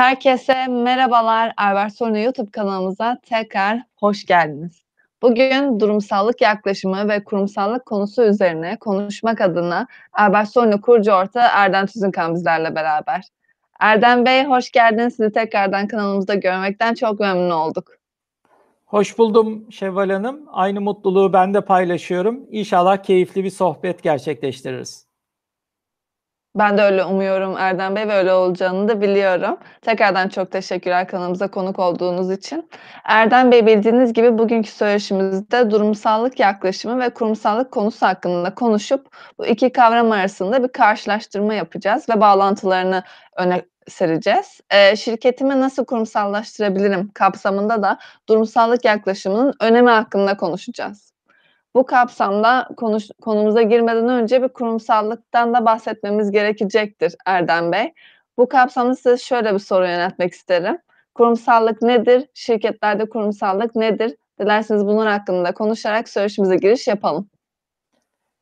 Herkese merhabalar. Albert Sorunu YouTube kanalımıza tekrar hoş geldiniz. Bugün durumsallık yaklaşımı ve kurumsallık konusu üzerine konuşmak adına Albert Sorunu kurucu orta Erdem Tüzünkan bizlerle beraber. Erdem Bey hoş geldiniz. Sizi tekrardan kanalımızda görmekten çok memnun olduk. Hoş buldum Şevval Hanım. Aynı mutluluğu ben de paylaşıyorum. İnşallah keyifli bir sohbet gerçekleştiririz. Ben de öyle umuyorum Erdem Bey ve öyle olacağını da biliyorum. Tekrardan çok teşekkürler kanalımıza konuk olduğunuz için. Erdem Bey bildiğiniz gibi bugünkü söyleşimizde durumsallık yaklaşımı ve kurumsallık konusu hakkında konuşup bu iki kavram arasında bir karşılaştırma yapacağız ve bağlantılarını öne sereceğiz. E, şirketimi nasıl kurumsallaştırabilirim kapsamında da durumsallık yaklaşımının önemi hakkında konuşacağız. Bu kapsamda konuş, konumuza girmeden önce bir kurumsallıktan da bahsetmemiz gerekecektir Erdem Bey. Bu kapsamda size şöyle bir soru yöneltmek isterim. Kurumsallık nedir? Şirketlerde kurumsallık nedir? Dilerseniz bunun hakkında konuşarak söyleşimize giriş yapalım.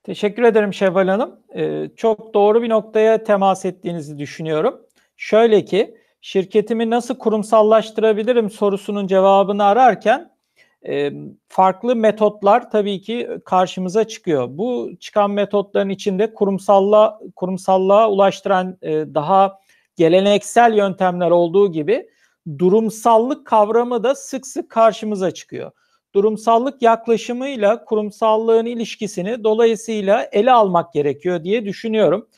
Teşekkür ederim Şevval Hanım. Ee, çok doğru bir noktaya temas ettiğinizi düşünüyorum. Şöyle ki, şirketimi nasıl kurumsallaştırabilirim sorusunun cevabını ararken farklı metotlar tabii ki karşımıza çıkıyor. Bu çıkan metotların içinde kurumsalla kurumsallığa ulaştıran daha geleneksel yöntemler olduğu gibi durumsallık kavramı da sık sık karşımıza çıkıyor. Durumsallık yaklaşımıyla kurumsallığın ilişkisini dolayısıyla ele almak gerekiyor diye düşünüyorum.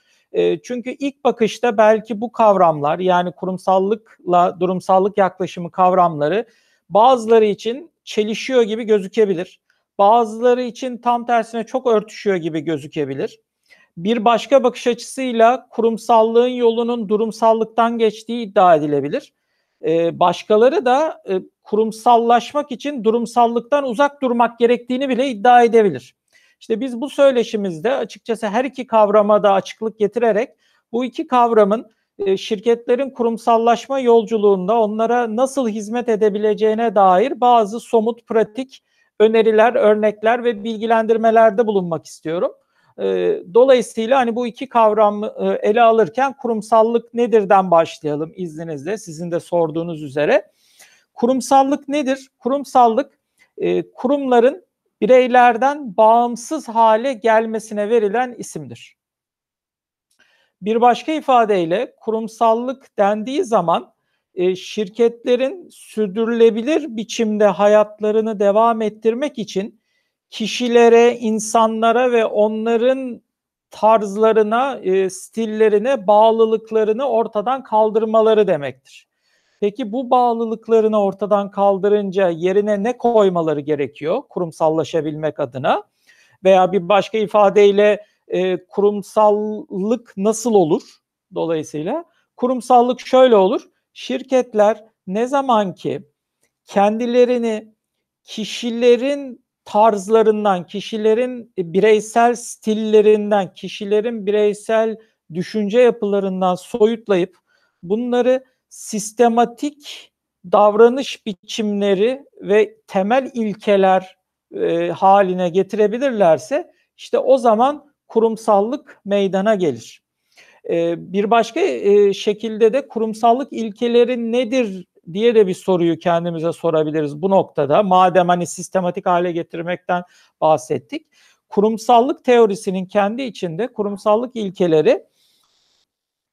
çünkü ilk bakışta belki bu kavramlar yani kurumsallıkla durumsallık yaklaşımı kavramları bazıları için çelişiyor gibi gözükebilir. Bazıları için tam tersine çok örtüşüyor gibi gözükebilir. Bir başka bakış açısıyla kurumsallığın yolunun durumsallıktan geçtiği iddia edilebilir. Ee, başkaları da e, kurumsallaşmak için durumsallıktan uzak durmak gerektiğini bile iddia edebilir. İşte biz bu söyleşimizde açıkçası her iki kavrama da açıklık getirerek bu iki kavramın e, şirketlerin kurumsallaşma yolculuğunda onlara nasıl hizmet edebileceğine dair bazı somut, pratik öneriler, örnekler ve bilgilendirmelerde bulunmak istiyorum. E, dolayısıyla hani bu iki kavramı e, ele alırken kurumsallık nedirden başlayalım izninizle sizin de sorduğunuz üzere. Kurumsallık nedir? Kurumsallık kurumların bireylerden bağımsız hale gelmesine verilen isimdir. Bir başka ifadeyle kurumsallık dendiği zaman e, şirketlerin sürdürülebilir biçimde hayatlarını devam ettirmek için kişilere, insanlara ve onların tarzlarına, e, stillerine, bağlılıklarını ortadan kaldırmaları demektir. Peki bu bağlılıklarını ortadan kaldırınca yerine ne koymaları gerekiyor kurumsallaşabilmek adına? Veya bir başka ifadeyle e, kurumsallık nasıl olur? Dolayısıyla kurumsallık şöyle olur. Şirketler ne zaman ki kendilerini kişilerin tarzlarından, kişilerin bireysel stillerinden, kişilerin bireysel düşünce yapılarından soyutlayıp bunları sistematik davranış biçimleri ve temel ilkeler e, haline getirebilirlerse işte o zaman kurumsallık meydana gelir. Ee, bir başka e, şekilde de kurumsallık ilkeleri nedir diye de bir soruyu kendimize sorabiliriz bu noktada. Madem hani sistematik hale getirmekten bahsettik. Kurumsallık teorisinin kendi içinde kurumsallık ilkeleri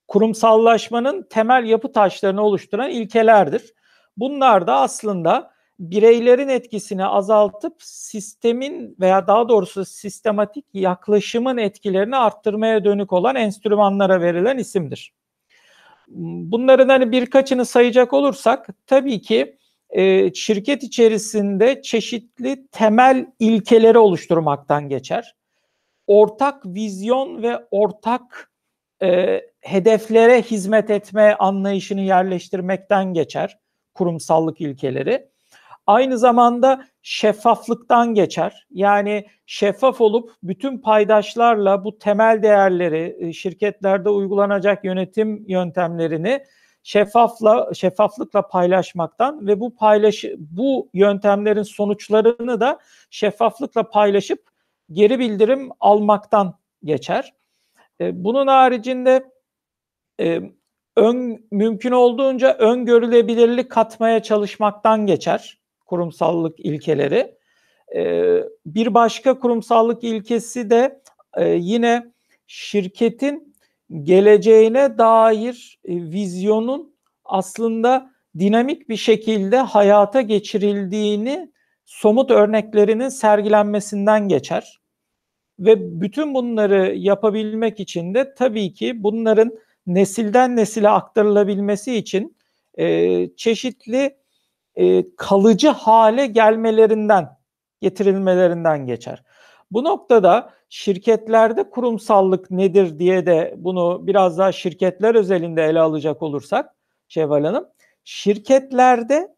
kurumsallaşmanın temel yapı taşlarını oluşturan ilkelerdir. Bunlar da aslında bireylerin etkisini azaltıp sistemin veya daha doğrusu sistematik yaklaşımın etkilerini arttırmaya dönük olan enstrümanlara verilen isimdir. Bunların hani birkaçını sayacak olursak tabii ki e, şirket içerisinde çeşitli temel ilkeleri oluşturmaktan geçer. Ortak vizyon ve ortak e, hedeflere hizmet etme anlayışını yerleştirmekten geçer kurumsallık ilkeleri aynı zamanda şeffaflıktan geçer. Yani şeffaf olup bütün paydaşlarla bu temel değerleri, e, şirketlerde uygulanacak yönetim yöntemlerini şeffafla şeffaflıkla paylaşmaktan ve bu paylaş bu yöntemlerin sonuçlarını da şeffaflıkla paylaşıp geri bildirim almaktan geçer. E, bunun haricinde e, ön, mümkün olduğunca öngörülebilirlik katmaya çalışmaktan geçer kurumsallık ilkeleri. Ee, bir başka kurumsallık ilkesi de e, yine şirketin geleceğine dair e, vizyonun aslında dinamik bir şekilde hayata geçirildiğini somut örneklerinin sergilenmesinden geçer. Ve bütün bunları yapabilmek için de tabii ki bunların nesilden nesile aktarılabilmesi için e, çeşitli e, kalıcı hale gelmelerinden, getirilmelerinden geçer. Bu noktada şirketlerde kurumsallık nedir diye de bunu biraz daha şirketler özelinde ele alacak olursak Şevval Hanım, şirketlerde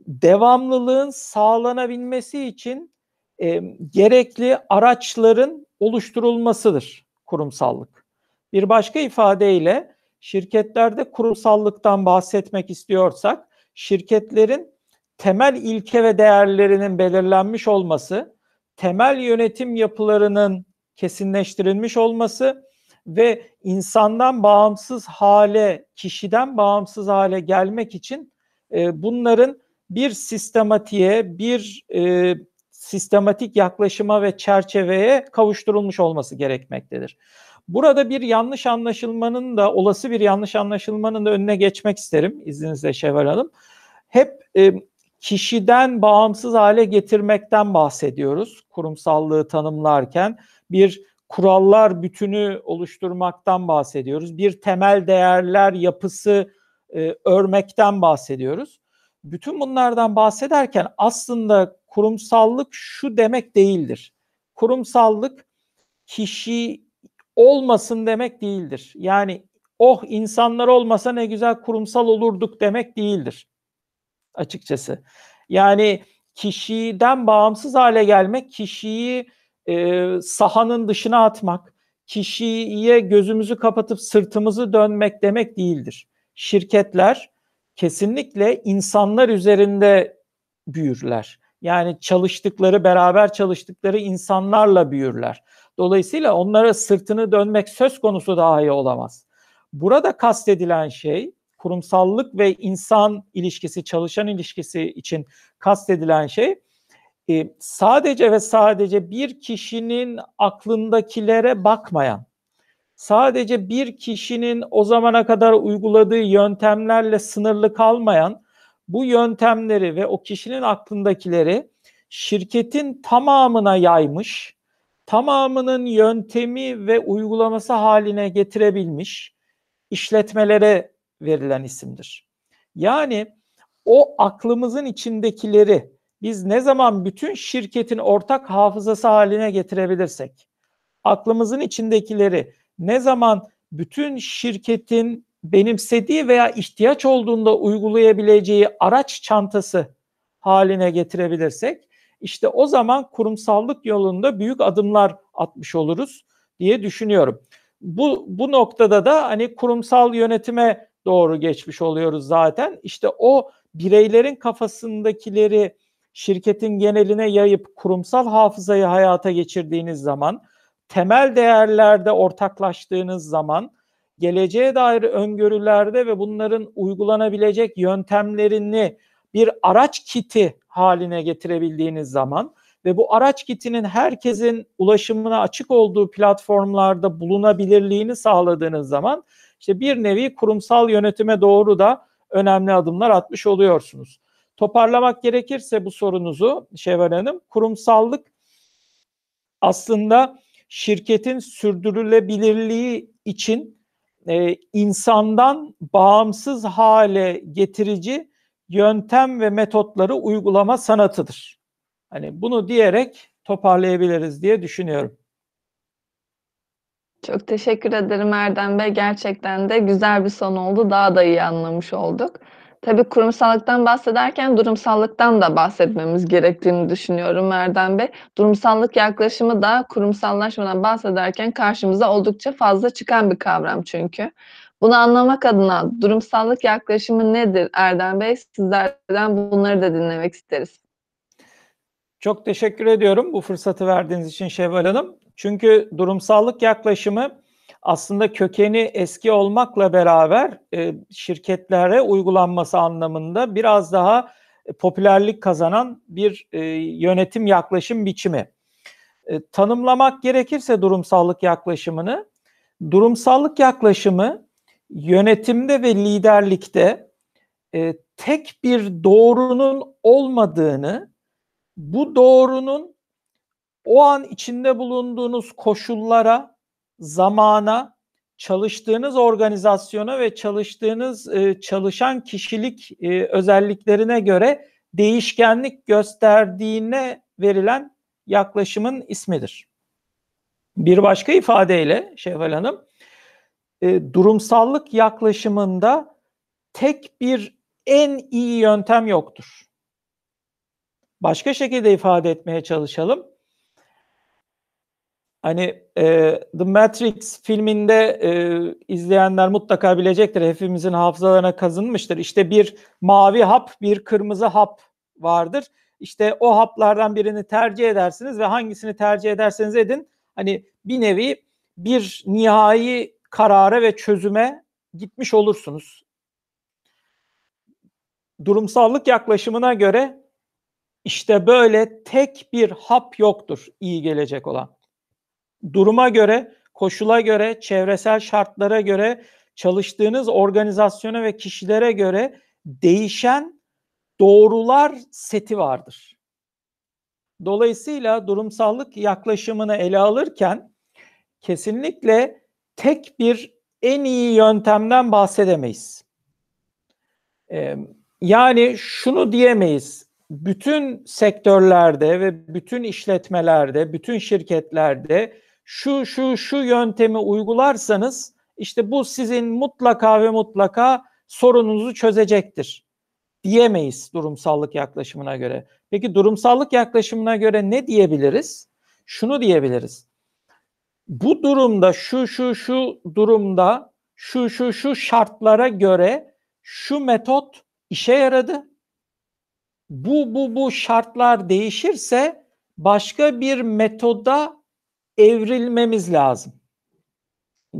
devamlılığın sağlanabilmesi için e, gerekli araçların oluşturulmasıdır kurumsallık. Bir başka ifadeyle şirketlerde kurumsallıktan bahsetmek istiyorsak şirketlerin temel ilke ve değerlerinin belirlenmiş olması, temel yönetim yapılarının kesinleştirilmiş olması ve insandan bağımsız hale, kişiden bağımsız hale gelmek için e, bunların bir sistematiğe, bir e, sistematik yaklaşıma ve çerçeveye kavuşturulmuş olması gerekmektedir. Burada bir yanlış anlaşılmanın da olası bir yanlış anlaşılmanın da önüne geçmek isterim izninizle Şevval Hanım. Hep e, kişiden bağımsız hale getirmekten bahsediyoruz kurumsallığı tanımlarken. Bir kurallar bütünü oluşturmaktan bahsediyoruz. Bir temel değerler yapısı e, örmekten bahsediyoruz. Bütün bunlardan bahsederken aslında kurumsallık şu demek değildir. Kurumsallık kişi olmasın demek değildir. Yani oh insanlar olmasa ne güzel kurumsal olurduk demek değildir açıkçası. Yani kişiden bağımsız hale gelmek, kişiyi e, sahanın dışına atmak, kişiye gözümüzü kapatıp sırtımızı dönmek demek değildir. Şirketler kesinlikle insanlar üzerinde büyürler. Yani çalıştıkları, beraber çalıştıkları insanlarla büyürler. Dolayısıyla onlara sırtını dönmek söz konusu dahi olamaz. Burada kastedilen şey kurumsallık ve insan ilişkisi, çalışan ilişkisi için kastedilen şey e, sadece ve sadece bir kişinin aklındakilere bakmayan, sadece bir kişinin o zamana kadar uyguladığı yöntemlerle sınırlı kalmayan bu yöntemleri ve o kişinin aklındakileri şirketin tamamına yaymış, tamamının yöntemi ve uygulaması haline getirebilmiş işletmelere verilen isimdir. Yani o aklımızın içindekileri biz ne zaman bütün şirketin ortak hafızası haline getirebilirsek, aklımızın içindekileri ne zaman bütün şirketin benimsediği veya ihtiyaç olduğunda uygulayabileceği araç çantası haline getirebilirsek, işte o zaman kurumsallık yolunda büyük adımlar atmış oluruz diye düşünüyorum. Bu bu noktada da hani kurumsal yönetime doğru geçmiş oluyoruz zaten. İşte o bireylerin kafasındakileri şirketin geneline yayıp kurumsal hafızayı hayata geçirdiğiniz zaman, temel değerlerde ortaklaştığınız zaman, geleceğe dair öngörülerde ve bunların uygulanabilecek yöntemlerini bir araç kiti haline getirebildiğiniz zaman ve bu araç kitinin herkesin ulaşımına açık olduğu platformlarda bulunabilirliğini sağladığınız zaman işte bir nevi kurumsal yönetime doğru da önemli adımlar atmış oluyorsunuz. Toparlamak gerekirse bu sorunuzu Şevval Hanım, kurumsallık aslında şirketin sürdürülebilirliği için e, insandan bağımsız hale getirici yöntem ve metotları uygulama sanatıdır. Hani bunu diyerek toparlayabiliriz diye düşünüyorum. Çok teşekkür ederim Erdem Bey. Gerçekten de güzel bir son oldu. Daha da iyi anlamış olduk. Tabii kurumsallıktan bahsederken durumsallıktan da bahsetmemiz gerektiğini düşünüyorum Erdem Bey. Durumsallık yaklaşımı da kurumsallaşmadan bahsederken karşımıza oldukça fazla çıkan bir kavram çünkü. Bunu anlamak adına durumsallık yaklaşımı nedir Erdem Bey? Sizlerden bunları da dinlemek isteriz. Çok teşekkür ediyorum bu fırsatı verdiğiniz için Şevval Hanım. Çünkü durumsallık yaklaşımı aslında kökeni eski olmakla beraber e, şirketlere uygulanması anlamında biraz daha popülerlik kazanan bir e, yönetim yaklaşım biçimi. E, tanımlamak gerekirse durumsallık yaklaşımını, durumsallık yaklaşımı yönetimde ve liderlikte e, tek bir doğrunun olmadığını, bu doğrunun o an içinde bulunduğunuz koşullara, zamana, çalıştığınız organizasyona ve çalıştığınız e, çalışan kişilik e, özelliklerine göre değişkenlik gösterdiğine verilen yaklaşımın ismidir. Bir başka ifadeyle Şevval Hanım, e, durumsallık yaklaşımında tek bir en iyi yöntem yoktur. Başka şekilde ifade etmeye çalışalım. Hani e, The Matrix filminde e, izleyenler mutlaka bilecektir. Hepimizin hafızalarına kazınmıştır. İşte bir mavi hap, bir kırmızı hap vardır. İşte o haplardan birini tercih edersiniz ve hangisini tercih ederseniz edin. Hani bir nevi bir nihai karara ve çözüme gitmiş olursunuz. Durumsallık yaklaşımına göre işte böyle tek bir hap yoktur iyi gelecek olan duruma göre, koşula göre, çevresel şartlara göre, çalıştığınız organizasyona ve kişilere göre değişen doğrular seti vardır. Dolayısıyla durumsallık yaklaşımını ele alırken kesinlikle tek bir en iyi yöntemden bahsedemeyiz. Ee, yani şunu diyemeyiz bütün sektörlerde ve bütün işletmelerde, bütün şirketlerde şu şu şu yöntemi uygularsanız işte bu sizin mutlaka ve mutlaka sorununuzu çözecektir diyemeyiz durumsallık yaklaşımına göre. Peki durumsallık yaklaşımına göre ne diyebiliriz? Şunu diyebiliriz. Bu durumda şu şu şu durumda şu şu şu şartlara göre şu metot işe yaradı. Bu bu bu şartlar değişirse başka bir metoda evrilmemiz lazım.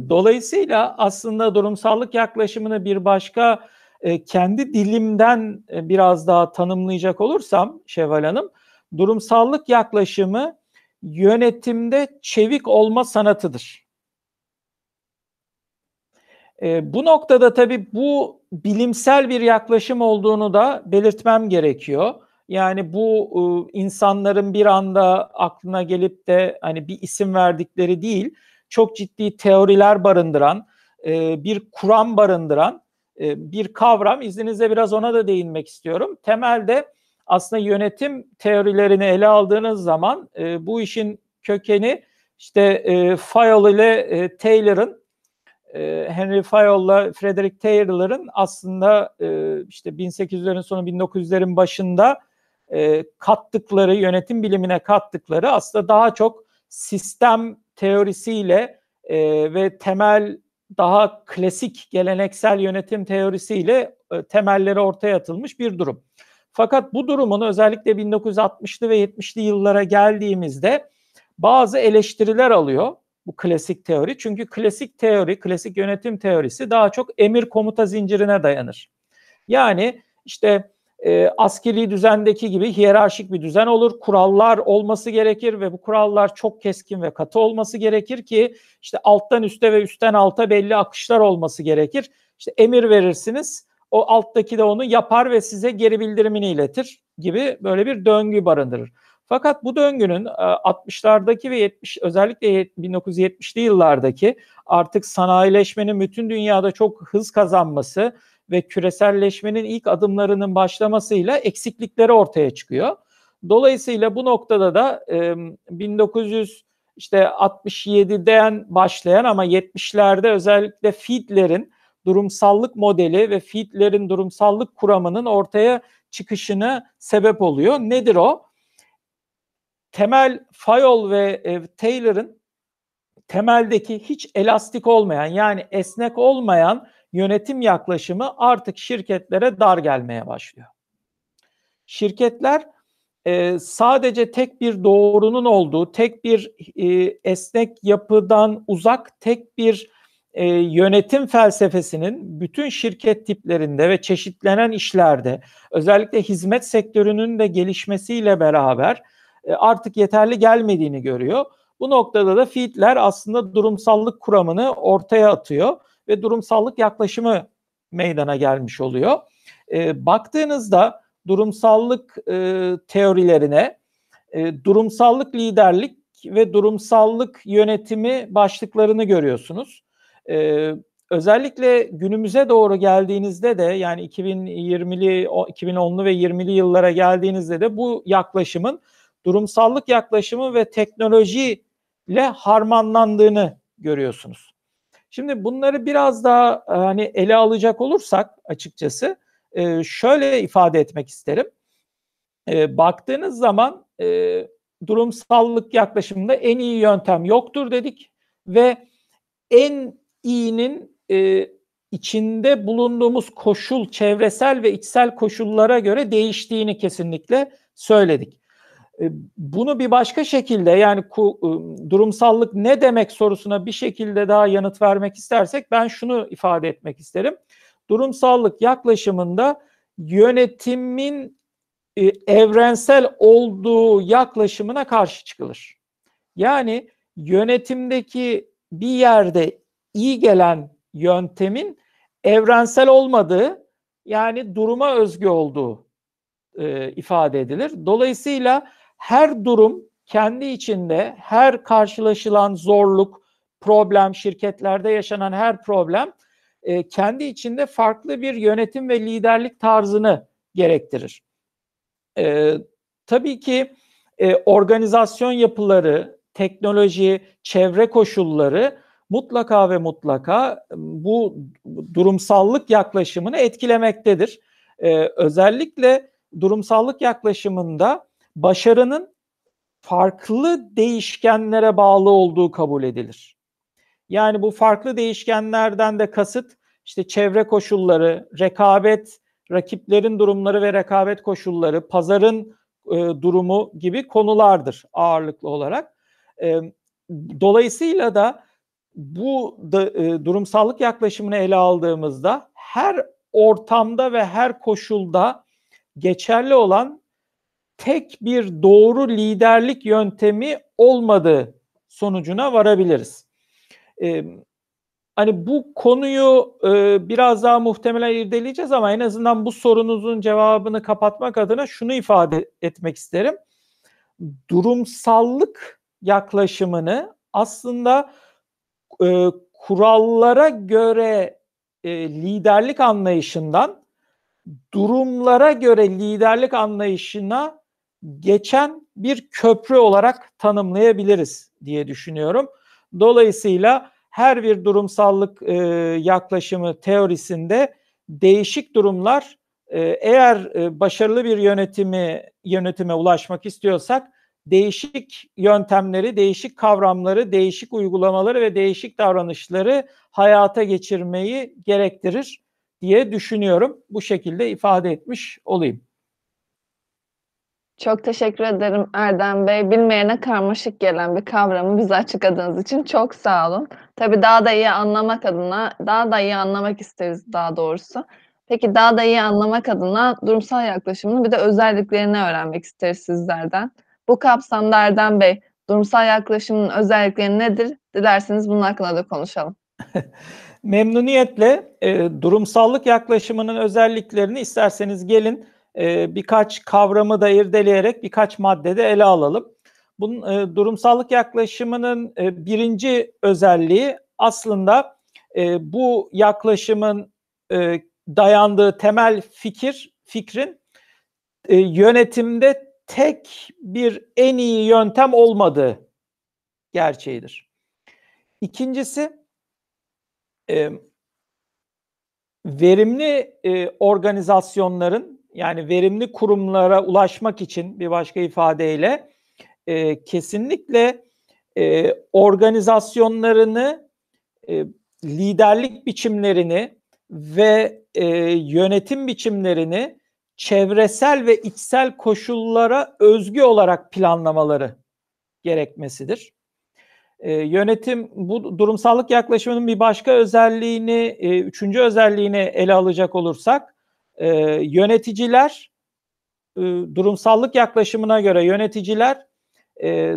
Dolayısıyla aslında durumsallık yaklaşımını bir başka e, kendi dilimden e, biraz daha tanımlayacak olursam Şevval Hanım, durumsallık yaklaşımı yönetimde çevik olma sanatıdır. E, bu noktada tabii bu bilimsel bir yaklaşım olduğunu da belirtmem gerekiyor. Yani bu e, insanların bir anda aklına gelip de hani bir isim verdikleri değil, çok ciddi teoriler barındıran, e, bir kuram barındıran e, bir kavram. İzninizle biraz ona da değinmek istiyorum. Temelde aslında yönetim teorilerini ele aldığınız zaman e, bu işin kökeni işte e, Fayol ile e, Taylor'ın e, Henry Fayol'la Frederick Taylor'ın aslında e, işte 1800'lerin sonu 1900'lerin başında e, kattıkları, yönetim bilimine kattıkları aslında daha çok sistem teorisiyle e, ve temel daha klasik geleneksel yönetim teorisiyle e, temelleri ortaya atılmış bir durum. Fakat bu durumun özellikle 1960'lı ve 70'li yıllara geldiğimizde bazı eleştiriler alıyor bu klasik teori. Çünkü klasik teori, klasik yönetim teorisi daha çok emir komuta zincirine dayanır. Yani işte e, askeri düzendeki gibi hiyerarşik bir düzen olur. Kurallar olması gerekir ve bu kurallar çok keskin ve katı olması gerekir ki işte alttan üste ve üstten alta belli akışlar olması gerekir. İşte emir verirsiniz. O alttaki de onu yapar ve size geri bildirimini iletir gibi böyle bir döngü barındırır. Fakat bu döngünün 60'lardaki e, ve 70 özellikle 1970'li yıllardaki artık sanayileşmenin bütün dünyada çok hız kazanması ve küreselleşmenin ilk adımlarının başlamasıyla eksiklikleri ortaya çıkıyor. Dolayısıyla bu noktada da e, 1900 işte 67'den başlayan ama 70'lerde özellikle Fiedler'in durumsallık modeli ve Fiedler'in durumsallık kuramının ortaya çıkışını sebep oluyor. Nedir o? Temel Fayol ve e, Taylor'ın temeldeki hiç elastik olmayan yani esnek olmayan yönetim yaklaşımı artık şirketlere dar gelmeye başlıyor. Şirketler e, sadece tek bir doğrunun olduğu, tek bir e, esnek yapıdan uzak, tek bir e, yönetim felsefesinin bütün şirket tiplerinde ve çeşitlenen işlerde, özellikle hizmet sektörünün de gelişmesiyle beraber e, artık yeterli gelmediğini görüyor. Bu noktada da Fiedler aslında durumsallık kuramını ortaya atıyor ve durumsallık yaklaşımı meydana gelmiş oluyor. E, baktığınızda durumsallık e, teorilerine e, durumsallık liderlik ve durumsallık yönetimi başlıklarını görüyorsunuz. E, özellikle günümüze doğru geldiğinizde de yani 2020'li 2010'lu ve 20'li yıllara geldiğinizde de bu yaklaşımın durumsallık yaklaşımı ve teknolojiyle harmanlandığını görüyorsunuz. Şimdi bunları biraz daha hani ele alacak olursak açıkçası e, şöyle ifade etmek isterim. E, baktığınız zaman e, durumsallık yaklaşımında en iyi yöntem yoktur dedik ve en iyinin e, içinde bulunduğumuz koşul, çevresel ve içsel koşullara göre değiştiğini kesinlikle söyledik. E, bunu bir başka şekilde yani e, durumsallık ne demek sorusuna bir şekilde daha yanıt vermek istersek ben şunu ifade etmek isterim durumsallık yaklaşımında yönetimin e, evrensel olduğu yaklaşımına karşı çıkılır. Yani yönetimdeki bir yerde iyi gelen yöntemin evrensel olmadığı yani duruma özgü olduğu e, ifade edilir. Dolayısıyla her durum kendi içinde her karşılaşılan zorluk, problem, şirketlerde yaşanan her problem e, kendi içinde farklı bir yönetim ve liderlik tarzını gerektirir. E, tabii ki e, organizasyon yapıları, teknoloji, çevre koşulları mutlaka ve mutlaka bu durumsallık yaklaşımını etkilemektedir. Ee, özellikle durumsallık yaklaşımında başarının farklı değişkenlere bağlı olduğu kabul edilir. Yani bu farklı değişkenlerden de kasıt işte çevre koşulları, rekabet, rakiplerin durumları ve rekabet koşulları, pazarın e, durumu gibi konulardır ağırlıklı olarak. E, dolayısıyla da bu da, e, durumsallık yaklaşımını ele aldığımızda her ortamda ve her koşulda geçerli olan tek bir doğru liderlik yöntemi olmadığı sonucuna varabiliriz. E, hani bu konuyu e, biraz daha muhtemelen irdeleyeceğiz ama en azından bu sorunuzun cevabını kapatmak adına şunu ifade etmek isterim. Durumsallık yaklaşımını aslında e, kurallara göre e, liderlik anlayışından durumlara göre liderlik anlayışına geçen bir köprü olarak tanımlayabiliriz diye düşünüyorum. Dolayısıyla her bir durumsallık e, yaklaşımı teorisinde değişik durumlar e, eğer e, başarılı bir yönetimi yönetime ulaşmak istiyorsak değişik yöntemleri, değişik kavramları, değişik uygulamaları ve değişik davranışları hayata geçirmeyi gerektirir diye düşünüyorum. Bu şekilde ifade etmiş olayım. Çok teşekkür ederim Erdem Bey. Bilmeyene karmaşık gelen bir kavramı bize açıkladığınız için çok sağ olun. Tabii daha da iyi anlamak adına, daha da iyi anlamak isteriz daha doğrusu. Peki daha da iyi anlamak adına durumsal yaklaşımını bir de özelliklerini öğrenmek isteriz sizlerden. Bu kapsamda Erdem Bey, durumsal yaklaşımın özellikleri nedir? Dilerseniz bunun hakkında da konuşalım. Memnuniyetle e, durumsallık yaklaşımının özelliklerini isterseniz gelin e, birkaç kavramı da irdeleyerek birkaç maddede ele alalım. Bunun e, durumsallık yaklaşımının e, birinci özelliği aslında e, bu yaklaşımın dayandığı temel fikir fikrin yönetimde tek bir en iyi yöntem olmadığı gerçeğidir. İkincisi verimli organizasyonların yani verimli kurumlara ulaşmak için bir başka ifadeyle e, kesinlikle e, organizasyonlarını, e, liderlik biçimlerini ve e, yönetim biçimlerini çevresel ve içsel koşullara özgü olarak planlamaları gerekmesidir. E, yönetim bu durumsallık yaklaşımının bir başka özelliğini, e, üçüncü özelliğini ele alacak olursak, e, yöneticiler e, durumsallık yaklaşımına göre yöneticiler e,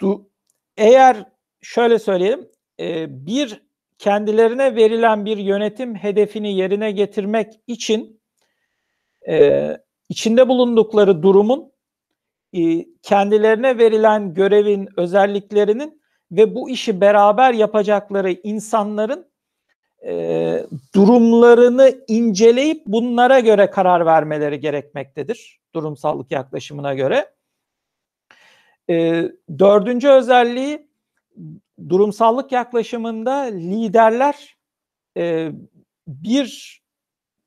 du, eğer şöyle söyleyelim, e, bir kendilerine verilen bir yönetim hedefini yerine getirmek için e, içinde bulundukları durumun e, kendilerine verilen görevin özelliklerinin ve bu işi beraber yapacakları insanların e, durumlarını inceleyip bunlara göre karar vermeleri gerekmektedir. Durumsallık yaklaşımına göre. E, dördüncü özelliği durumsallık yaklaşımında liderler e, bir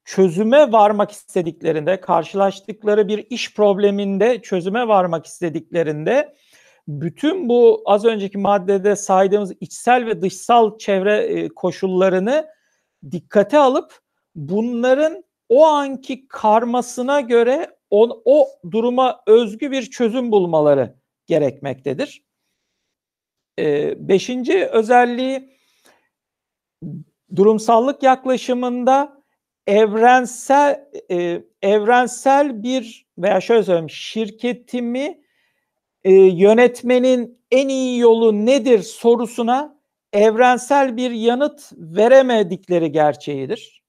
çözüme varmak istediklerinde, karşılaştıkları bir iş probleminde çözüme varmak istediklerinde bütün bu az önceki maddede saydığımız içsel ve dışsal çevre e, koşullarını dikkate alıp bunların o anki karmasına göre o, o duruma özgü bir çözüm bulmaları gerekmektedir. E, beşinci özelliği durumsallık yaklaşımında evrensel e, evrensel bir veya şöyle söyleyeyim şirketimi e, yönetmenin en iyi yolu nedir sorusuna evrensel bir yanıt veremedikleri gerçeğidir.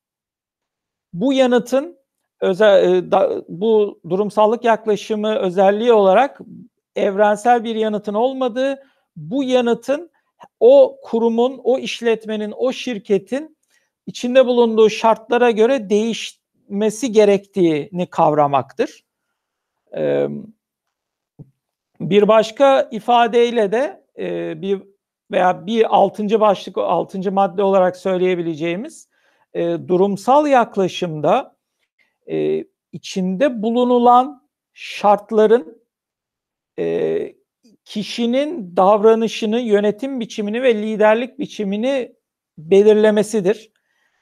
Bu yanıtın özel, e, da, bu durumsallık yaklaşımı özelliği olarak evrensel bir yanıtın olmadığı, bu yanıtın o kurumun, o işletmenin, o şirketin içinde bulunduğu şartlara göre değişmesi gerektiğini kavramaktır. Ee, bir başka ifadeyle de e, bir veya bir altıncı başlık, altıncı madde olarak söyleyebileceğimiz e, durumsal yaklaşımda e, içinde bulunulan şartların e, kişinin davranışını, yönetim biçimini ve liderlik biçimini belirlemesidir.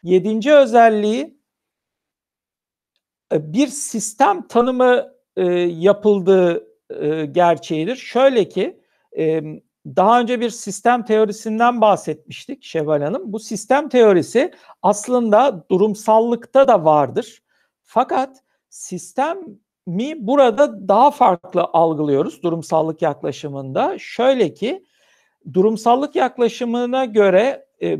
Yedinci özelliği e, bir sistem tanımı e, yapıldığı e, gerçeğidir. Şöyle ki e, daha önce bir sistem teorisinden bahsetmiştik Şevval Hanım. Bu sistem teorisi aslında durumsallıkta da vardır. Fakat sistemi burada daha farklı algılıyoruz durumsallık yaklaşımında. Şöyle ki durumsallık yaklaşımına göre e,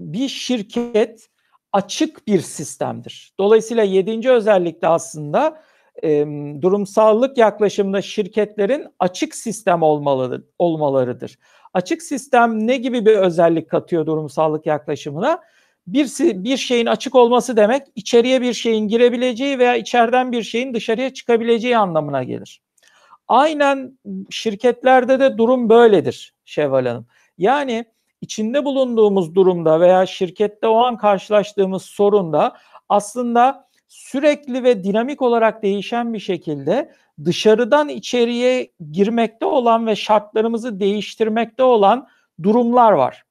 bir şirket açık bir sistemdir. Dolayısıyla yedinci özellikle aslında e, durumsallık yaklaşımında şirketlerin açık sistem olmalı, olmalarıdır. Açık sistem ne gibi bir özellik katıyor durumsallık yaklaşımına? Bir, bir şeyin açık olması demek içeriye bir şeyin girebileceği veya içeriden bir şeyin dışarıya çıkabileceği anlamına gelir. Aynen şirketlerde de durum böyledir Şevval Hanım. Yani içinde bulunduğumuz durumda veya şirkette o an karşılaştığımız sorunda aslında sürekli ve dinamik olarak değişen bir şekilde dışarıdan içeriye girmekte olan ve şartlarımızı değiştirmekte olan durumlar var.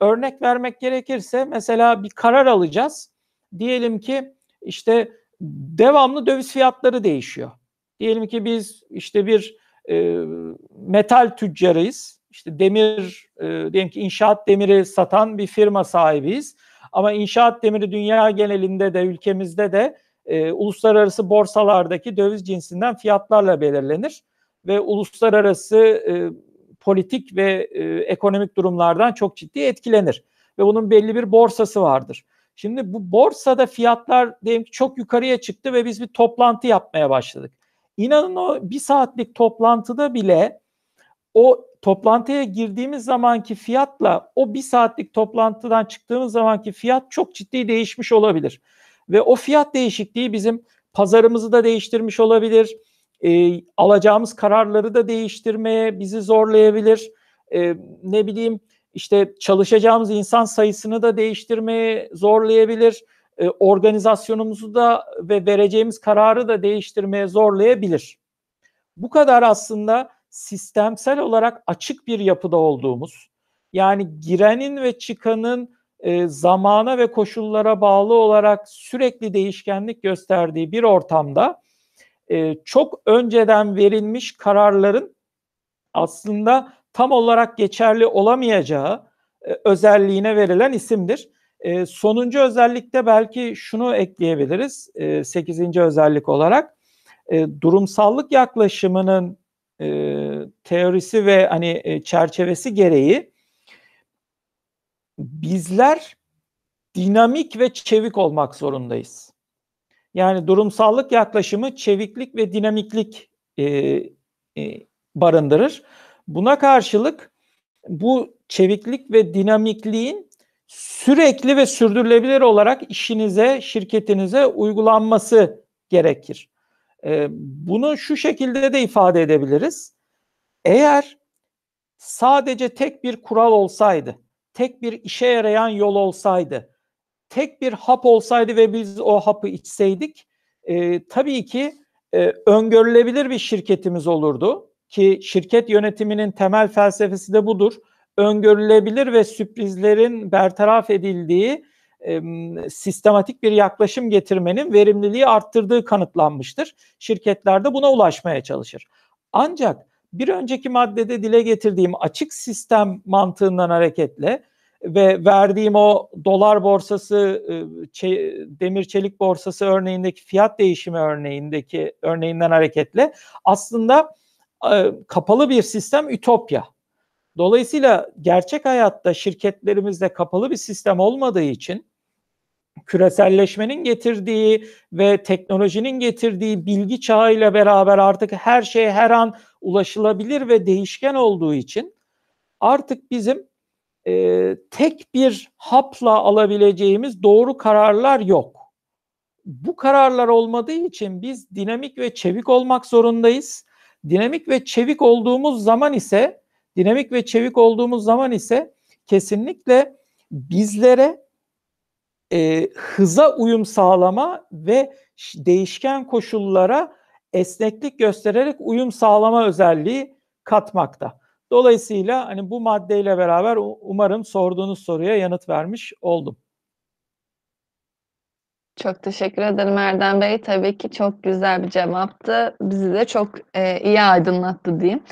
Örnek vermek gerekirse mesela bir karar alacağız. Diyelim ki işte devamlı döviz fiyatları değişiyor. Diyelim ki biz işte bir e, metal tüccarıyız. İşte demir, e, diyelim ki inşaat demiri satan bir firma sahibiyiz. Ama inşaat demiri dünya genelinde de ülkemizde de e, uluslararası borsalardaki döviz cinsinden fiyatlarla belirlenir ve uluslararası e, politik ve e, ekonomik durumlardan çok ciddi etkilenir ve bunun belli bir borsası vardır. Şimdi bu borsada fiyatlar diyelim ki çok yukarıya çıktı ve biz bir toplantı yapmaya başladık. İnanın o bir saatlik toplantıda bile o toplantıya girdiğimiz zamanki fiyatla o bir saatlik toplantıdan çıktığımız zamanki fiyat çok ciddi değişmiş olabilir. Ve o fiyat değişikliği bizim pazarımızı da değiştirmiş olabilir. E, alacağımız kararları da değiştirmeye bizi zorlayabilir. E, ne bileyim işte çalışacağımız insan sayısını da değiştirmeye zorlayabilir. E, organizasyonumuzu da ve vereceğimiz kararı da değiştirmeye zorlayabilir. Bu kadar aslında sistemsel olarak açık bir yapıda olduğumuz, yani girenin ve çıkanın e, zamana ve koşullara bağlı olarak sürekli değişkenlik gösterdiği bir ortamda e, çok önceden verilmiş kararların aslında tam olarak geçerli olamayacağı e, özelliğine verilen isimdir. Sonuncu özellikte belki şunu ekleyebiliriz. E, sekizinci özellik olarak durumsallık yaklaşımının teorisi ve hani çerçevesi gereği bizler dinamik ve çevik olmak zorundayız. Yani durumsallık yaklaşımı çeviklik ve dinamiklik e, e, barındırır. Buna karşılık bu çeviklik ve dinamikliğin sürekli ve sürdürülebilir olarak işinize, şirketinize uygulanması gerekir. E, bunu şu şekilde de ifade edebiliriz. Eğer sadece tek bir kural olsaydı, tek bir işe yarayan yol olsaydı, tek bir hap olsaydı ve biz o hapı içseydik, e, tabii ki e, öngörülebilir bir şirketimiz olurdu ki şirket yönetiminin temel felsefesi de budur. Öngörülebilir ve sürprizlerin bertaraf edildiği e, sistematik bir yaklaşım getirmenin verimliliği arttırdığı kanıtlanmıştır. Şirketler de buna ulaşmaya çalışır. Ancak bir önceki maddede dile getirdiğim açık sistem mantığından hareketle ve verdiğim o dolar borsası, demir çelik borsası örneğindeki fiyat değişimi örneğindeki örneğinden hareketle aslında kapalı bir sistem ütopya. Dolayısıyla gerçek hayatta şirketlerimizde kapalı bir sistem olmadığı için küreselleşmenin getirdiği ve teknolojinin getirdiği bilgi çağıyla beraber artık her şey her an ulaşılabilir ve değişken olduğu için artık bizim e, tek bir hapla alabileceğimiz doğru kararlar yok. Bu kararlar olmadığı için biz dinamik ve çevik olmak zorundayız. Dinamik ve çevik olduğumuz zaman ise dinamik ve çevik olduğumuz zaman ise kesinlikle bizlere e, hıza uyum sağlama ve değişken koşullara esneklik göstererek uyum sağlama özelliği katmakta. Dolayısıyla hani bu maddeyle beraber umarım sorduğunuz soruya yanıt vermiş oldum. Çok teşekkür ederim Erdem Bey. Tabii ki çok güzel bir cevaptı. Bizi de çok e, iyi aydınlattı diyeyim.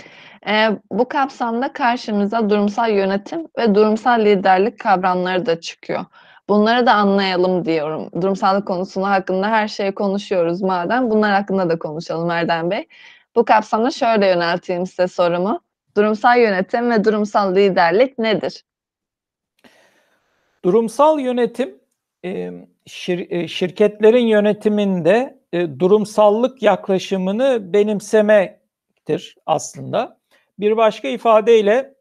E, bu kapsamda karşımıza durumsal yönetim ve durumsal liderlik kavramları da çıkıyor. Bunları da anlayalım diyorum. Durumsallık konusunu hakkında her şeyi konuşuyoruz madem. Bunlar hakkında da konuşalım Erdem Bey. Bu kapsamda şöyle yönelteyim size sorumu. Durumsal yönetim ve durumsal liderlik nedir? Durumsal yönetim şir, şirketlerin yönetiminde durumsallık yaklaşımını benimsemektir aslında. Bir başka ifadeyle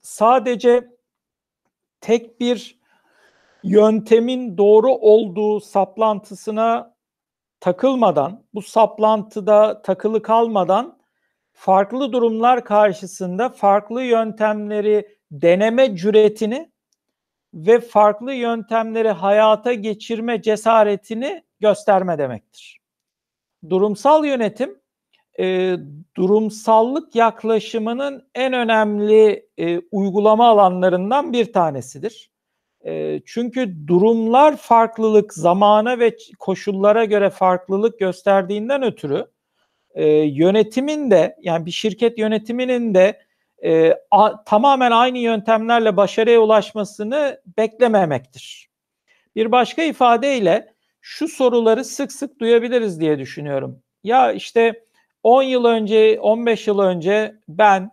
sadece tek bir yöntemin doğru olduğu saplantısına takılmadan, bu saplantıda takılı kalmadan farklı durumlar karşısında farklı yöntemleri deneme cüretini ve farklı yöntemleri hayata geçirme cesaretini gösterme demektir. Durumsal yönetim e, durumsallık yaklaşımının en önemli e, uygulama alanlarından bir tanesidir. E, çünkü durumlar farklılık, zamana ve koşullara göre farklılık gösterdiğinden ötürü e, yönetimin de yani bir şirket yönetiminin de e, a, tamamen aynı yöntemlerle başarıya ulaşmasını beklememektir. Bir başka ifadeyle şu soruları sık sık duyabiliriz diye düşünüyorum. Ya işte 10 yıl önce, 15 yıl önce ben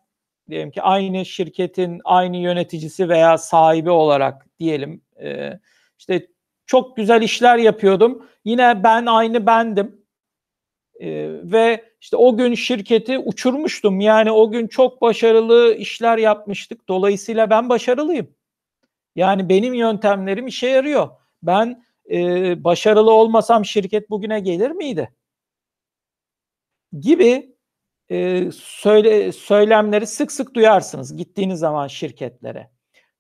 diyelim ki aynı şirketin aynı yöneticisi veya sahibi olarak diyelim e, işte çok güzel işler yapıyordum. Yine ben aynı bendim. E, ve işte o gün şirketi uçurmuştum. Yani o gün çok başarılı işler yapmıştık. Dolayısıyla ben başarılıyım. Yani benim yöntemlerim işe yarıyor. Ben e, başarılı olmasam şirket bugüne gelir miydi? Gibi e, söyle, söylemleri sık sık duyarsınız gittiğiniz zaman şirketlere.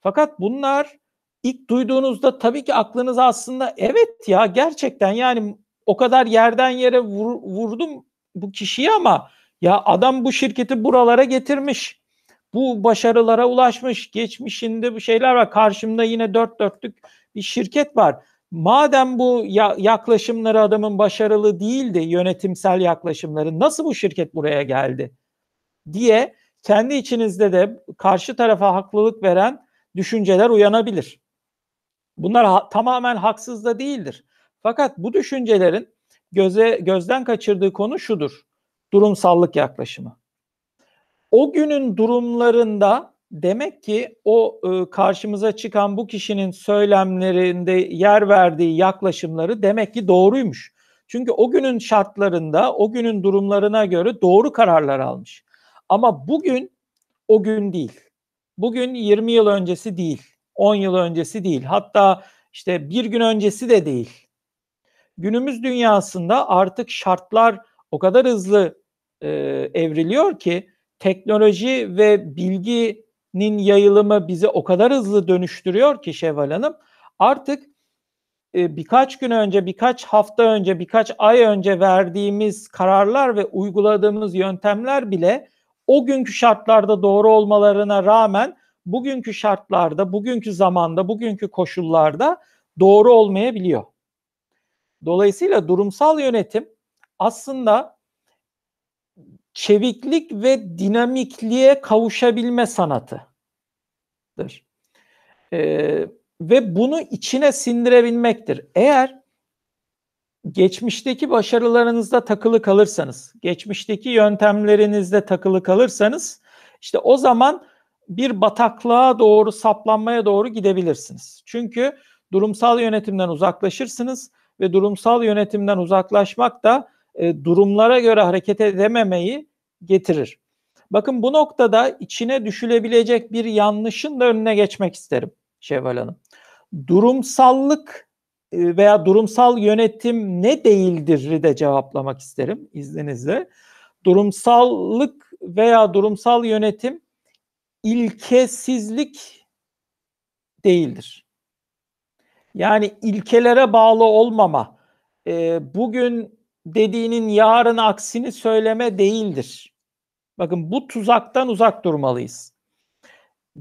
Fakat bunlar ilk duyduğunuzda tabii ki aklınız aslında evet ya gerçekten yani o kadar yerden yere vur, vurdum bu kişiyi ama ya adam bu şirketi buralara getirmiş. bu başarılara ulaşmış. Geçmişinde bu şeyler var. Karşımda yine dört dörtlük bir şirket var. Madem bu yaklaşımları adamın başarılı değildi, yönetimsel yaklaşımları nasıl bu şirket buraya geldi diye kendi içinizde de karşı tarafa haklılık veren düşünceler uyanabilir. Bunlar ha- tamamen haksız da değildir. Fakat bu düşüncelerin göze gözden kaçırdığı konu şudur. Durumsallık yaklaşımı. O günün durumlarında demek ki o e, karşımıza çıkan bu kişinin söylemlerinde yer verdiği yaklaşımları demek ki doğruymuş. Çünkü o günün şartlarında, o günün durumlarına göre doğru kararlar almış. Ama bugün o gün değil. Bugün 20 yıl öncesi değil, 10 yıl öncesi değil. Hatta işte bir gün öncesi de değil. Günümüz dünyasında artık şartlar o kadar hızlı e, evriliyor ki teknoloji ve bilginin yayılımı bizi o kadar hızlı dönüştürüyor ki Şevval Hanım artık e, birkaç gün önce, birkaç hafta önce, birkaç ay önce verdiğimiz kararlar ve uyguladığımız yöntemler bile o günkü şartlarda doğru olmalarına rağmen bugünkü şartlarda, bugünkü zamanda, bugünkü koşullarda doğru olmayabiliyor. Dolayısıyla durumsal yönetim aslında çeviklik ve dinamikliğe kavuşabilme sanatıdır. Ee, ve bunu içine sindirebilmektir. Eğer geçmişteki başarılarınızda takılı kalırsanız, geçmişteki yöntemlerinizde takılı kalırsanız işte o zaman bir bataklığa doğru saplanmaya doğru gidebilirsiniz. Çünkü durumsal yönetimden uzaklaşırsınız ve durumsal yönetimden uzaklaşmak da e, durumlara göre hareket edememeyi getirir. Bakın bu noktada içine düşülebilecek bir yanlışın da önüne geçmek isterim Şevval Hanım. Durumsallık e, veya durumsal yönetim ne değildir de cevaplamak isterim izninizle. Durumsallık veya durumsal yönetim ilkesizlik değildir. Yani ilkelere bağlı olmama, e, bugün dediğinin yarın aksini söyleme değildir. Bakın bu tuzaktan uzak durmalıyız.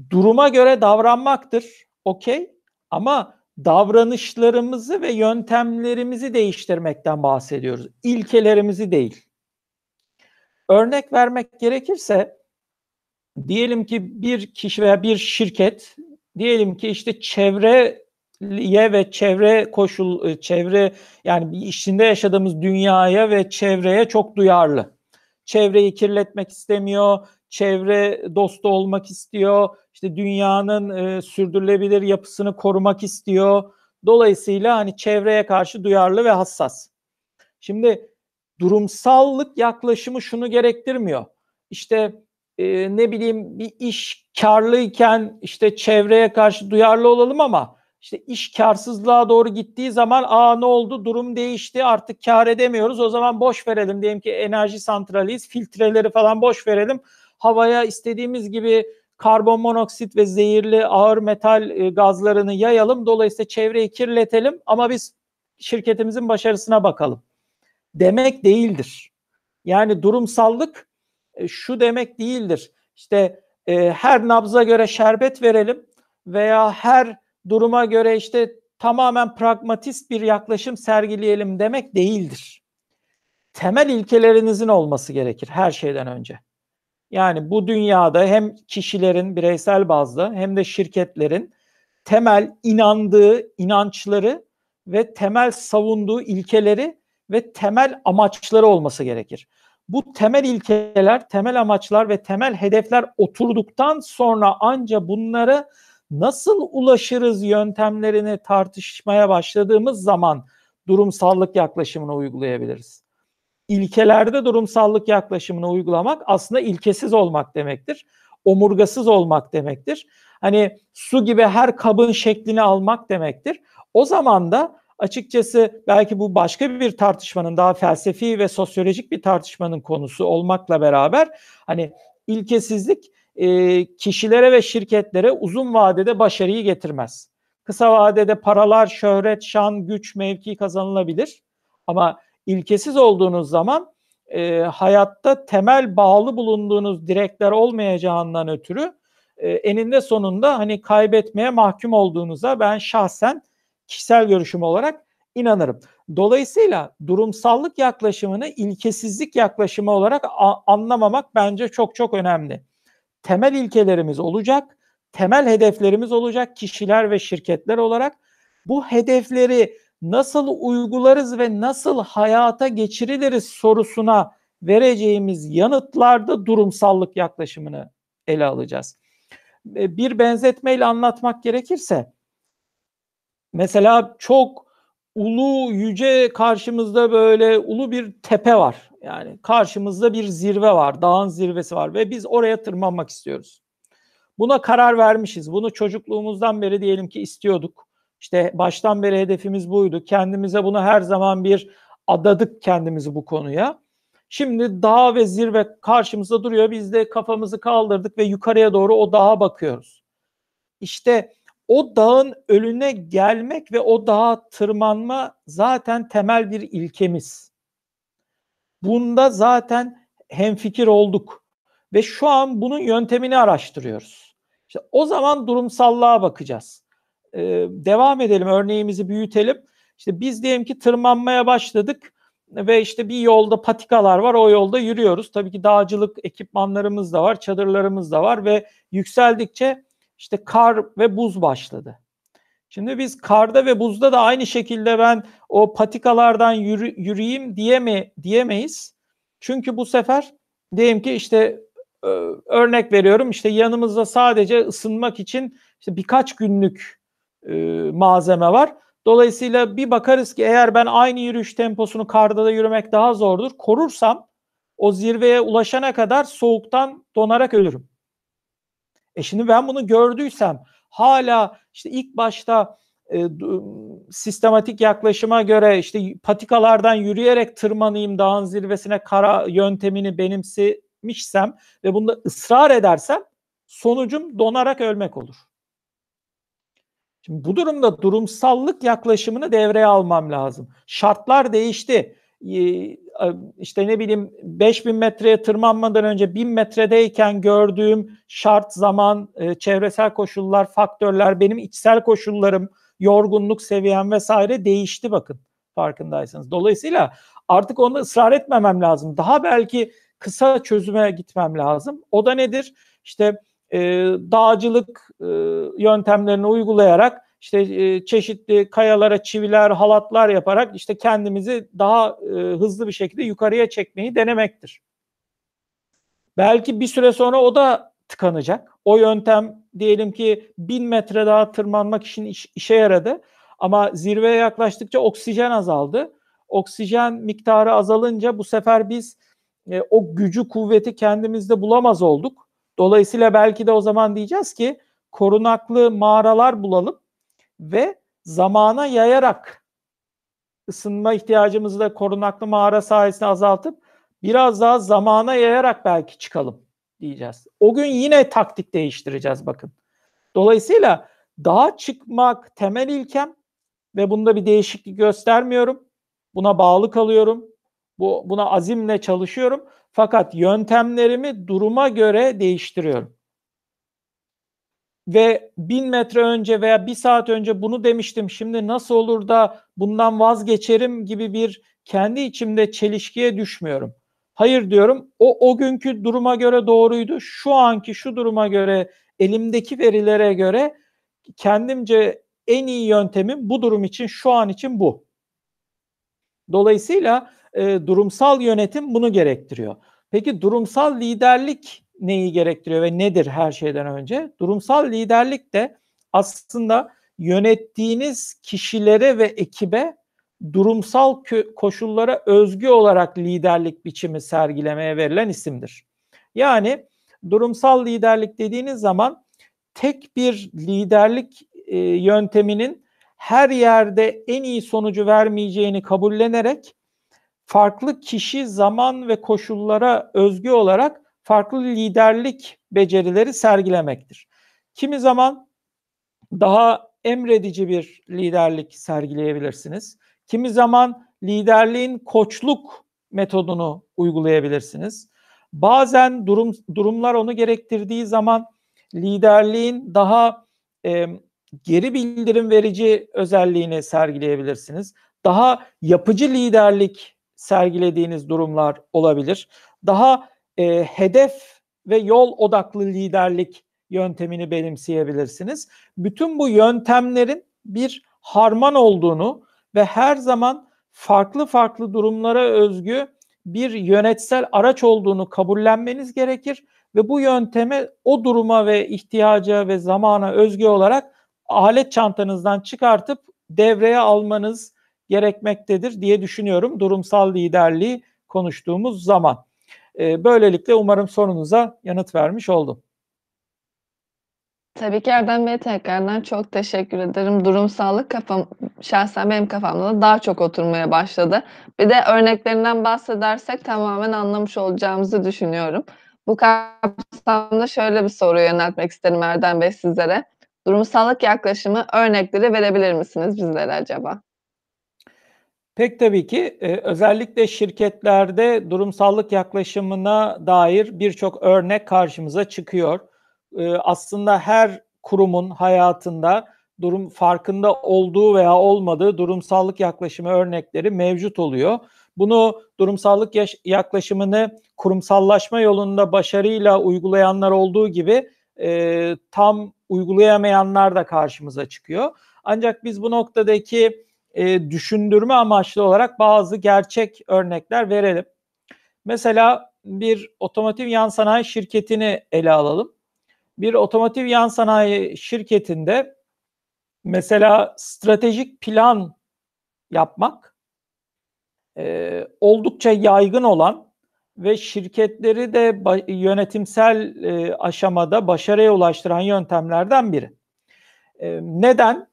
Duruma göre davranmaktır, okey. Ama davranışlarımızı ve yöntemlerimizi değiştirmekten bahsediyoruz. İlkelerimizi değil. Örnek vermek gerekirse diyelim ki bir kişi veya bir şirket diyelim ki işte çevreye ve çevre koşul e, çevre yani içinde yaşadığımız dünyaya ve çevreye çok duyarlı. Çevreyi kirletmek istemiyor, çevre dostu olmak istiyor, işte dünyanın e, sürdürülebilir yapısını korumak istiyor. Dolayısıyla hani çevreye karşı duyarlı ve hassas. Şimdi durumsallık yaklaşımı şunu gerektirmiyor. İşte e, ne bileyim bir iş karlıyken işte çevreye karşı duyarlı olalım ama işte iş karsızlığa doğru gittiği zaman aa ne oldu durum değişti artık kar edemiyoruz o zaman boş verelim diyelim ki enerji santraliyiz filtreleri falan boş verelim havaya istediğimiz gibi karbon monoksit ve zehirli ağır metal e, gazlarını yayalım. Dolayısıyla çevreyi kirletelim ama biz şirketimizin başarısına bakalım. Demek değildir. Yani durumsallık e, şu demek değildir. İşte e, her nabza göre şerbet verelim veya her duruma göre işte tamamen pragmatist bir yaklaşım sergileyelim demek değildir. Temel ilkelerinizin olması gerekir her şeyden önce. Yani bu dünyada hem kişilerin bireysel bazda hem de şirketlerin temel inandığı inançları ve temel savunduğu ilkeleri ve temel amaçları olması gerekir. Bu temel ilkeler, temel amaçlar ve temel hedefler oturduktan sonra anca bunları nasıl ulaşırız yöntemlerini tartışmaya başladığımız zaman durumsallık yaklaşımını uygulayabiliriz ilkelerde durumsallık yaklaşımını uygulamak aslında ilkesiz olmak demektir. Omurgasız olmak demektir. Hani su gibi her kabın şeklini almak demektir. O zaman da açıkçası belki bu başka bir tartışmanın daha felsefi ve sosyolojik bir tartışmanın konusu olmakla beraber hani ilkesizlik e, kişilere ve şirketlere uzun vadede başarıyı getirmez. Kısa vadede paralar, şöhret, şan, güç, mevki kazanılabilir ama ilkesiz olduğunuz zaman e, hayatta temel bağlı bulunduğunuz direkler olmayacağından ötürü e, eninde sonunda hani kaybetmeye mahkum olduğunuza ben şahsen kişisel görüşüm olarak inanırım. Dolayısıyla durumsallık yaklaşımını ilkesizlik yaklaşımı olarak anlamamak bence çok çok önemli. Temel ilkelerimiz olacak, temel hedeflerimiz olacak kişiler ve şirketler olarak. Bu hedefleri nasıl uygularız ve nasıl hayata geçiriliriz sorusuna vereceğimiz yanıtlarda durumsallık yaklaşımını ele alacağız. E, bir benzetmeyle anlatmak gerekirse mesela çok ulu yüce karşımızda böyle ulu bir tepe var. Yani karşımızda bir zirve var, dağın zirvesi var ve biz oraya tırmanmak istiyoruz. Buna karar vermişiz. Bunu çocukluğumuzdan beri diyelim ki istiyorduk. İşte baştan beri hedefimiz buydu. Kendimize bunu her zaman bir adadık kendimizi bu konuya. Şimdi dağ ve zirve karşımızda duruyor. Biz de kafamızı kaldırdık ve yukarıya doğru o dağa bakıyoruz. İşte o dağın önüne gelmek ve o dağa tırmanma zaten temel bir ilkemiz. Bunda zaten hemfikir olduk ve şu an bunun yöntemini araştırıyoruz. İşte o zaman durumsallığa bakacağız. Ee, devam edelim, örneğimizi büyütelim. İşte biz diyelim ki tırmanmaya başladık ve işte bir yolda patikalar var, o yolda yürüyoruz. Tabii ki dağcılık ekipmanlarımız da var, çadırlarımız da var ve yükseldikçe işte kar ve buz başladı. Şimdi biz karda ve buzda da aynı şekilde ben o patikalardan yürü, yürüyeyim diyeme, diyemeyiz. Çünkü bu sefer diyelim ki işte örnek veriyorum işte yanımızda sadece ısınmak için işte birkaç günlük e, malzeme var. Dolayısıyla bir bakarız ki eğer ben aynı yürüyüş temposunu karda da yürümek daha zordur. Korursam o zirveye ulaşana kadar soğuktan donarak ölürüm. E şimdi ben bunu gördüysem hala işte ilk başta e, sistematik yaklaşıma göre işte patikalardan yürüyerek tırmanayım dağın zirvesine kara yöntemini benimsemişsem ve bunda ısrar edersem sonucum donarak ölmek olur. Şimdi bu durumda durumsallık yaklaşımını devreye almam lazım. Şartlar değişti. İşte ne bileyim 5000 metreye tırmanmadan önce 1000 metredeyken gördüğüm şart, zaman, e, çevresel koşullar, faktörler, benim içsel koşullarım, yorgunluk seviyem vesaire değişti bakın farkındaysanız. Dolayısıyla artık onda ısrar etmemem lazım. Daha belki kısa çözüme gitmem lazım. O da nedir? İşte e, dağcılık e, yöntemlerini uygulayarak işte e, çeşitli kayalara çiviler, halatlar yaparak işte kendimizi daha e, hızlı bir şekilde yukarıya çekmeyi denemektir. Belki bir süre sonra o da tıkanacak. O yöntem diyelim ki bin metre daha tırmanmak için iş, işe yaradı. Ama zirveye yaklaştıkça oksijen azaldı. Oksijen miktarı azalınca bu sefer biz e, o gücü kuvveti kendimizde bulamaz olduk. Dolayısıyla belki de o zaman diyeceğiz ki korunaklı mağaralar bulalım ve zamana yayarak ısınma ihtiyacımızı da korunaklı mağara sayesinde azaltıp biraz daha zamana yayarak belki çıkalım diyeceğiz. O gün yine taktik değiştireceğiz bakın. Dolayısıyla daha çıkmak temel ilkem ve bunda bir değişiklik göstermiyorum. Buna bağlı kalıyorum. Bu buna azimle çalışıyorum. Fakat yöntemlerimi duruma göre değiştiriyorum. Ve bin metre önce veya bir saat önce bunu demiştim. Şimdi nasıl olur da bundan vazgeçerim gibi bir kendi içimde çelişkiye düşmüyorum. Hayır diyorum. O o günkü duruma göre doğruydu. Şu anki şu duruma göre elimdeki verilere göre kendimce en iyi yöntemim bu durum için şu an için bu. Dolayısıyla e, durumsal yönetim bunu gerektiriyor. Peki durumsal liderlik neyi gerektiriyor ve nedir her şeyden önce? Durumsal liderlik de aslında yönettiğiniz kişilere ve ekibe durumsal koşullara özgü olarak liderlik biçimi sergilemeye verilen isimdir. Yani durumsal liderlik dediğiniz zaman tek bir liderlik e, yönteminin her yerde en iyi sonucu vermeyeceğini kabullenerek farklı kişi, zaman ve koşullara özgü olarak farklı liderlik becerileri sergilemektir. Kimi zaman daha emredici bir liderlik sergileyebilirsiniz. Kimi zaman liderliğin koçluk metodunu uygulayabilirsiniz. Bazen durum durumlar onu gerektirdiği zaman liderliğin daha e, geri bildirim verici özelliğini sergileyebilirsiniz. Daha yapıcı liderlik sergilediğiniz durumlar olabilir. Daha e, hedef ve yol odaklı liderlik yöntemini benimseyebilirsiniz. Bütün bu yöntemlerin bir harman olduğunu ve her zaman farklı farklı durumlara özgü bir yönetsel araç olduğunu kabullenmeniz gerekir ve bu yöntemi o duruma ve ihtiyaca ve zamana özgü olarak alet çantanızdan çıkartıp devreye almanız gerekmektedir diye düşünüyorum durumsal liderliği konuştuğumuz zaman. Böylelikle umarım sorunuza yanıt vermiş oldum. Tabii ki Erdem Bey'e tekrardan çok teşekkür ederim. Durumsallık kafam şahsen benim kafamda da daha çok oturmaya başladı. Bir de örneklerinden bahsedersek tamamen anlamış olacağımızı düşünüyorum. Bu kapsamda şöyle bir soru yöneltmek isterim Erdem Bey sizlere. Durumsallık yaklaşımı örnekleri verebilir misiniz bizlere acaba? Pek tabii ki. Eee, özellikle şirketlerde durumsallık yaklaşımına dair birçok örnek karşımıza çıkıyor. Eee, aslında her kurumun hayatında durum farkında olduğu veya olmadığı durumsallık yaklaşımı örnekleri mevcut oluyor. Bunu durumsallık yaklaşımını kurumsallaşma yolunda başarıyla uygulayanlar olduğu gibi, eee, tam uygulayamayanlar da karşımıza çıkıyor. Ancak biz bu noktadaki, eee, düşündürme amaçlı olarak bazı gerçek örnekler verelim. Mesela bir otomotiv yan sanayi şirketini ele alalım. Bir otomotiv yan sanayi şirketinde mesela stratejik plan yapmak, eee, oldukça yaygın olan ve şirketleri de yönetimsel, eee, aşamada başarıya ulaştıran yöntemlerden biri. Eee, neden?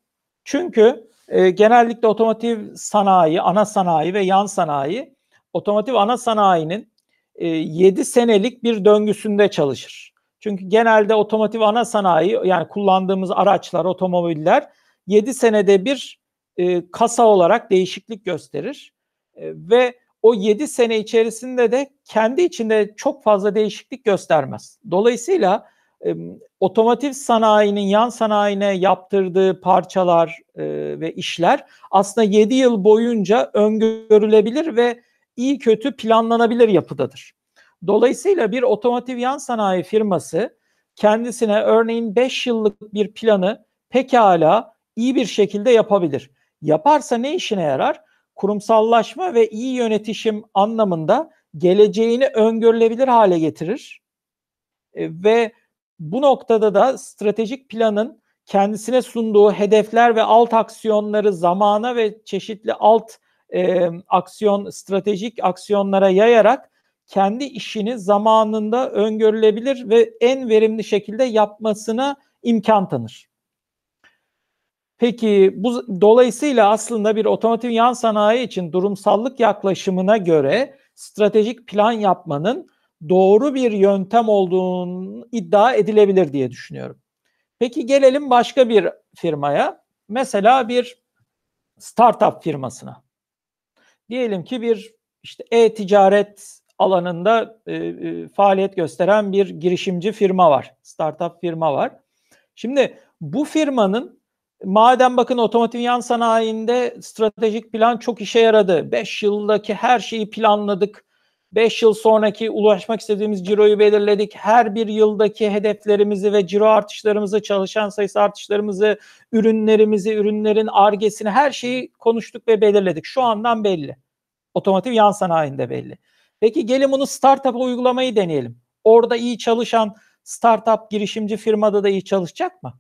Çünkü, eee, genellikle otomotiv sanayi, ana sanayi ve yan sanayi, otomotiv ana sanayinin, eee, 7 senelik bir döngüsünde çalışır. Çünkü genelde otomotiv ana sanayi, yani kullandığımız araçlar, otomobiller 7 senede bir, eee, kasa olarak değişiklik gösterir, eee, ve o 7 sene içerisinde de kendi içinde çok fazla değişiklik göstermez. Dolayısıyla, emm, otomotiv sanayinin yan sanayine yaptırdığı parçalar, eee, ve işler aslında 7 yıl boyunca öngörülebilir ve iyi kötü planlanabilir yapıdadır. Dolayısıyla bir otomotiv yan sanayi firması kendisine örneğin 5 yıllık bir planı pekâlâ iyi bir şekilde yapabilir. Yaparsa ne işine yarar? Kurumsallaşma ve iyi yönetişim anlamında geleceğini öngörülebilir hâle getirir. Eee, ve bu noktada da stratejik planın kendisine sunduğu hedefler ve alt aksiyonları zamana ve çeşitli alt, emm, aksiyon, stratejik aksiyonlara yayarak kendi işini zamanında öngörülebilir ve en verimli şekilde yapmasına imkân tanır. Peki, bu dolayısıyla aslında bir otomotiv yan sanayi için durumsallık yaklaşımına göre stratejik plan yapmanın doğru bir yöntem olduğunu iddia edilebilir diye düşünüyorum. Peki gelelim başka bir firmaya. Mesela bir startup firmasına. Diyelim ki bir, işte, e-ticaret alanında, eee, faaliyet gösteren bir girişimci firma var, startup firma var. Şimdi bu firmanın madem bakın otomotiv yan sanayinde stratejik plan çok işe yaradı. 5 yıldaki her şeyi planladık. 5 yıl sonraki ulaşmak istediğimiz ciroyu belirledik. Her bir yıldaki hedeflerimizi ve ciro artışlarımızı, çalışan sayısı artışlarımızı, ürünlerimizi, ürünlerin Ar-Ge'sini her şeyi konuştuk ve belirledik. Şu andan belli. Otomotiv yan sanayinde belli. Peki gelin bunu startup'a uygulamayı deneyelim. Orada iyi çalışan startup girişimci firmada da iyi çalışacak mı?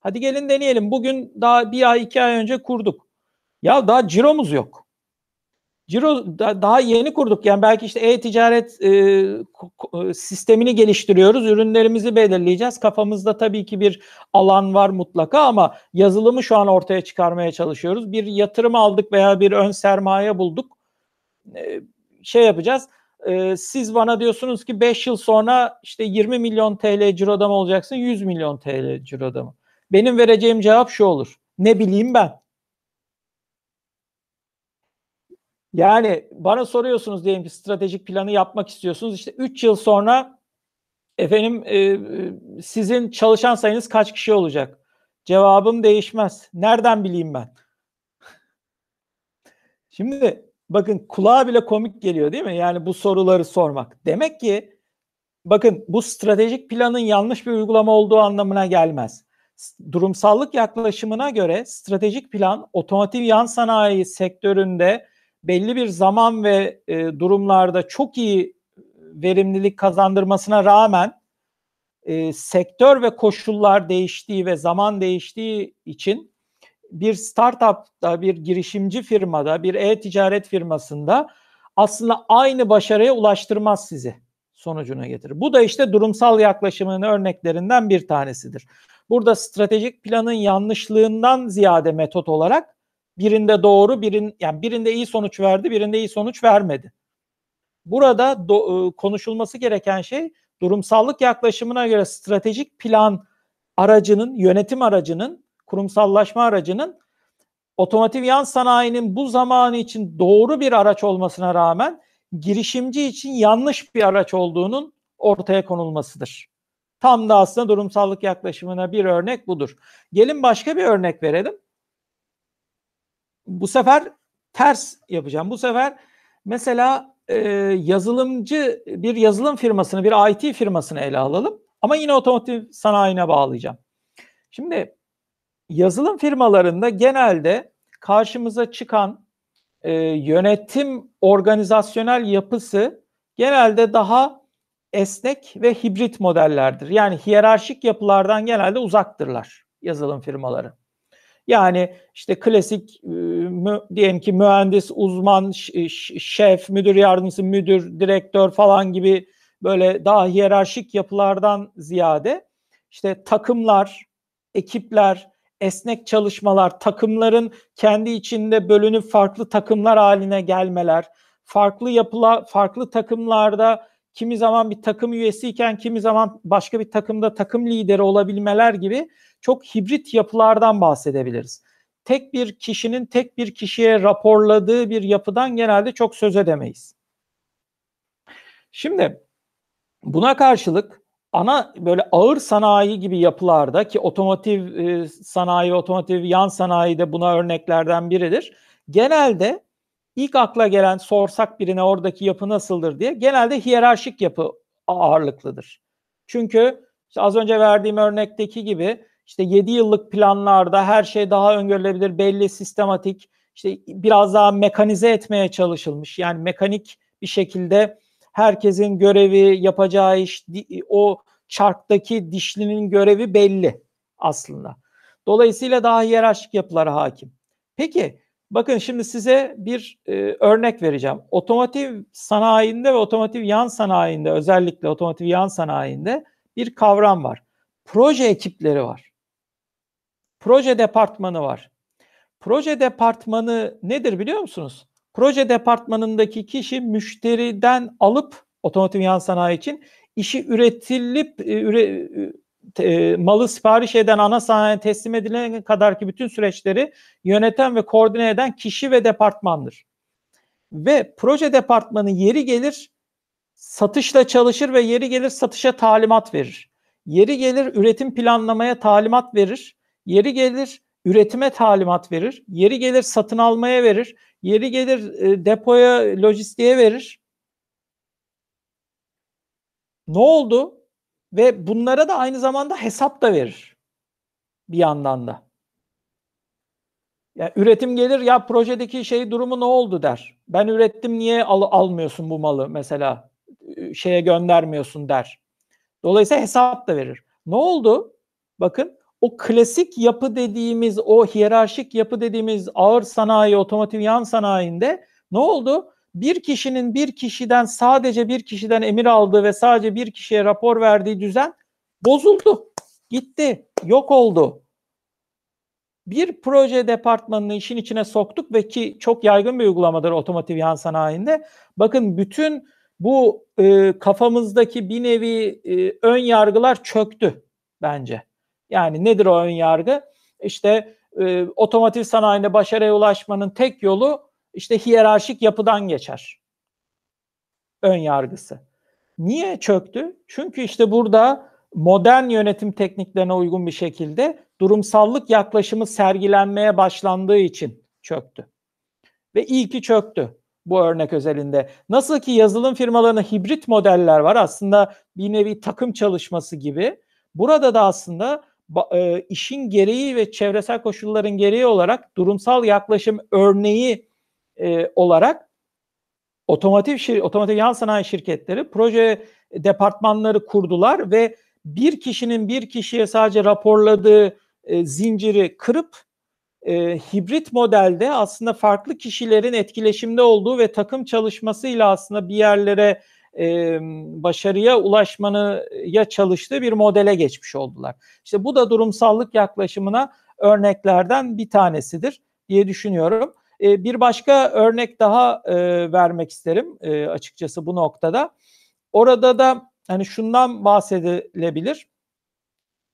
Hadi gelin deneyelim. Bugün daha 1 ay 2 ay önce kurduk. Ya daha ciromuz yok. Ciro da daha yeni kurduk. Yani belki işte e-ticaret, ko ko sistemini geliştiriyoruz. Ürünlerimizi belirleyeceğiz. Kafamızda tabii ki bir alan var mutlaka ama yazılımı şu an ortaya çıkarmaya çalışıyoruz. Bir yatırım aldık veya bir ön sermaye bulduk. Eee, şey yapacağız. Eee, siz bana diyorsunuz ki 5 yıl sonra işte 20.000.000 TL ciroda mı olacaksın, 100.000.000 TL ciroda mı? Benim vereceğim cevap şu olur: Ne bileyim ben. Yani bana soruyorsunuz diyelim ki stratejik planı yapmak istiyorsunuz. İşte 3 yıl sonra efendim e, e, sizin çalışan sayınız kaç kişi olacak? Cevabım değişmez. Nereden bileyim ben? Şimdi bakın kulağa bile komik geliyor değil mi? Yani bu soruları sormak. Demek ki bakın bu stratejik planın yanlış bir uygulama olduğu anlamına gelmez. Durumsallık yaklaşımına göre stratejik plan otomotiv yan sanayi sektöründe belli bir zaman ve e, durumlarda çok iyi verimlilik kazandırmasına rağmen e, sektör ve koşullar değiştiği ve zaman değiştiği için bir startupta, bir girişimci firmada, bir e-ticaret firmasında aslında aynı başarıya ulaştırmaz sizi sonucuna getirir. Bu da işte durumsal yaklaşımının örneklerinden bir tanesidir. Burada stratejik planın yanlışlığından ziyade metot olarak birinde doğru, birin yani birinde iyi sonuç verdi, birinde iyi sonuç vermedi. Burada do, ıı, konuşulması gereken şey durumsallık yaklaşımına göre stratejik plan aracının, yönetim aracının, kurumsallaşma aracının otomotiv yan sanayinin bu zamanı için doğru bir araç olmasına rağmen girişimci için yanlış bir araç olduğunun ortaya konulmasıdır. Tam da aslında durumsallık yaklaşımına bir örnek budur. Gelin başka bir örnek verelim. Bu sefer ters yapacağım. Bu sefer mesela e, yazılımcı bir yazılım firmasını, bir IT firmasını ele alalım. Ama yine otomotiv sanayine bağlayacağım. Şimdi yazılım firmalarında genelde karşımıza çıkan e, yönetim organizasyonel yapısı genelde daha esnek ve hibrit modellerdir. Yani hiyerarşik yapılardan genelde uzaktırlar yazılım firmaları. Yani işte klasik mü, diyelim ki mühendis, uzman, şef, müdür yardımcısı, müdür, direktör falan gibi böyle daha hiyerarşik yapılardan ziyade işte takımlar, ekipler, esnek çalışmalar, takımların kendi içinde bölünüp farklı takımlar haline gelmeler, farklı yapıla farklı takımlarda kimi zaman bir takım üyesiyken kimi zaman başka bir takımda takım lideri olabilmeler gibi çok hibrit yapılardan bahsedebiliriz. Tek bir kişinin tek bir kişiye raporladığı bir yapıdan genelde çok söz edemeyiz. Şimdi buna karşılık ana böyle ağır sanayi gibi yapılarda ki otomotiv e, sanayi, otomotiv yan sanayi de buna örneklerden biridir. Genelde ilk akla gelen sorsak birine oradaki yapı nasıldır diye genelde hiyerarşik yapı ağırlıklıdır. Çünkü işte az önce verdiğim örnekteki gibi işte 7 yıllık planlarda her şey daha öngörülebilir, belli, sistematik, işte biraz daha mekanize etmeye çalışılmış. Yani mekanik bir şekilde herkesin görevi, yapacağı iş, o çarktaki dişlinin görevi belli aslında. Dolayısıyla daha hiyerarşik yapılara hakim. Peki bakın şimdi size bir e, örnek vereceğim. Otomotiv sanayinde ve otomotiv yan sanayinde özellikle otomotiv yan sanayinde bir kavram var. Proje ekipleri var. Proje departmanı var. Proje departmanı nedir biliyor musunuz? Proje departmanındaki kişi müşteriden alıp otomotiv yan sanayi için işi üretilip e, üre, e, malı sipariş eden ana sanayi teslim edilene kadar ki bütün süreçleri yöneten ve koordine eden kişi ve departmandır. Ve proje departmanı yeri gelir satışla çalışır ve yeri gelir satışa talimat verir. Yeri gelir üretim planlamaya talimat verir. Yeri gelir üretime talimat verir. Yeri gelir satın almaya verir. Yeri gelir e, depoya, lojistiğe verir. Ne oldu? Ve bunlara da aynı zamanda hesap da verir. Bir yandan da. Ya üretim gelir ya projedeki şey durumu ne oldu der. Ben ürettim niye al, almıyorsun bu malı mesela şeye göndermiyorsun der. Dolayısıyla hesap da verir. Ne oldu? Bakın o klasik yapı dediğimiz, o hiyerarşik yapı dediğimiz ağır sanayi, otomotiv yan sanayinde ne oldu? Bir kişinin bir kişiden sadece bir kişiden emir aldığı ve sadece bir kişiye rapor verdiği düzen bozuldu. Gitti, yok oldu. Bir proje departmanını işin içine soktuk ve ki çok yaygın bir uygulamadır otomotiv yan sanayinde. Bakın bütün bu e, kafamızdaki bir nevi e, ön yargılar çöktü bence. Yani nedir o ön yargı? İşte e, otomotiv sanayinde başarıya ulaşmanın tek yolu işte hiyerarşik yapıdan geçer. Ön yargısı. Niye çöktü? Çünkü işte burada modern yönetim tekniklerine uygun bir şekilde durumsallık yaklaşımı sergilenmeye başlandığı için çöktü. Ve iyi ki çöktü bu örnek özelinde. Nasıl ki yazılım firmalarında hibrit modeller var aslında bir nevi takım çalışması gibi. Burada da aslında e, işin gereği ve çevresel koşulların gereği olarak durumsal yaklaşım örneği e, olarak otomotiv şir otomotiv yan sanayi şirketleri proje departmanları kurdular ve bir kişinin bir kişiye sadece raporladığı e, zinciri kırıp e, hibrit modelde aslında farklı kişilerin etkileşimde olduğu ve takım çalışmasıyla aslında bir yerlere e, başarıya ulaşmanıya çalıştığı bir modele geçmiş oldular. İşte bu da durumsallık yaklaşımına örneklerden bir tanesidir diye düşünüyorum. E, bir başka örnek daha e, vermek isterim e, açıkçası bu noktada. Orada da hani şundan bahsedilebilir.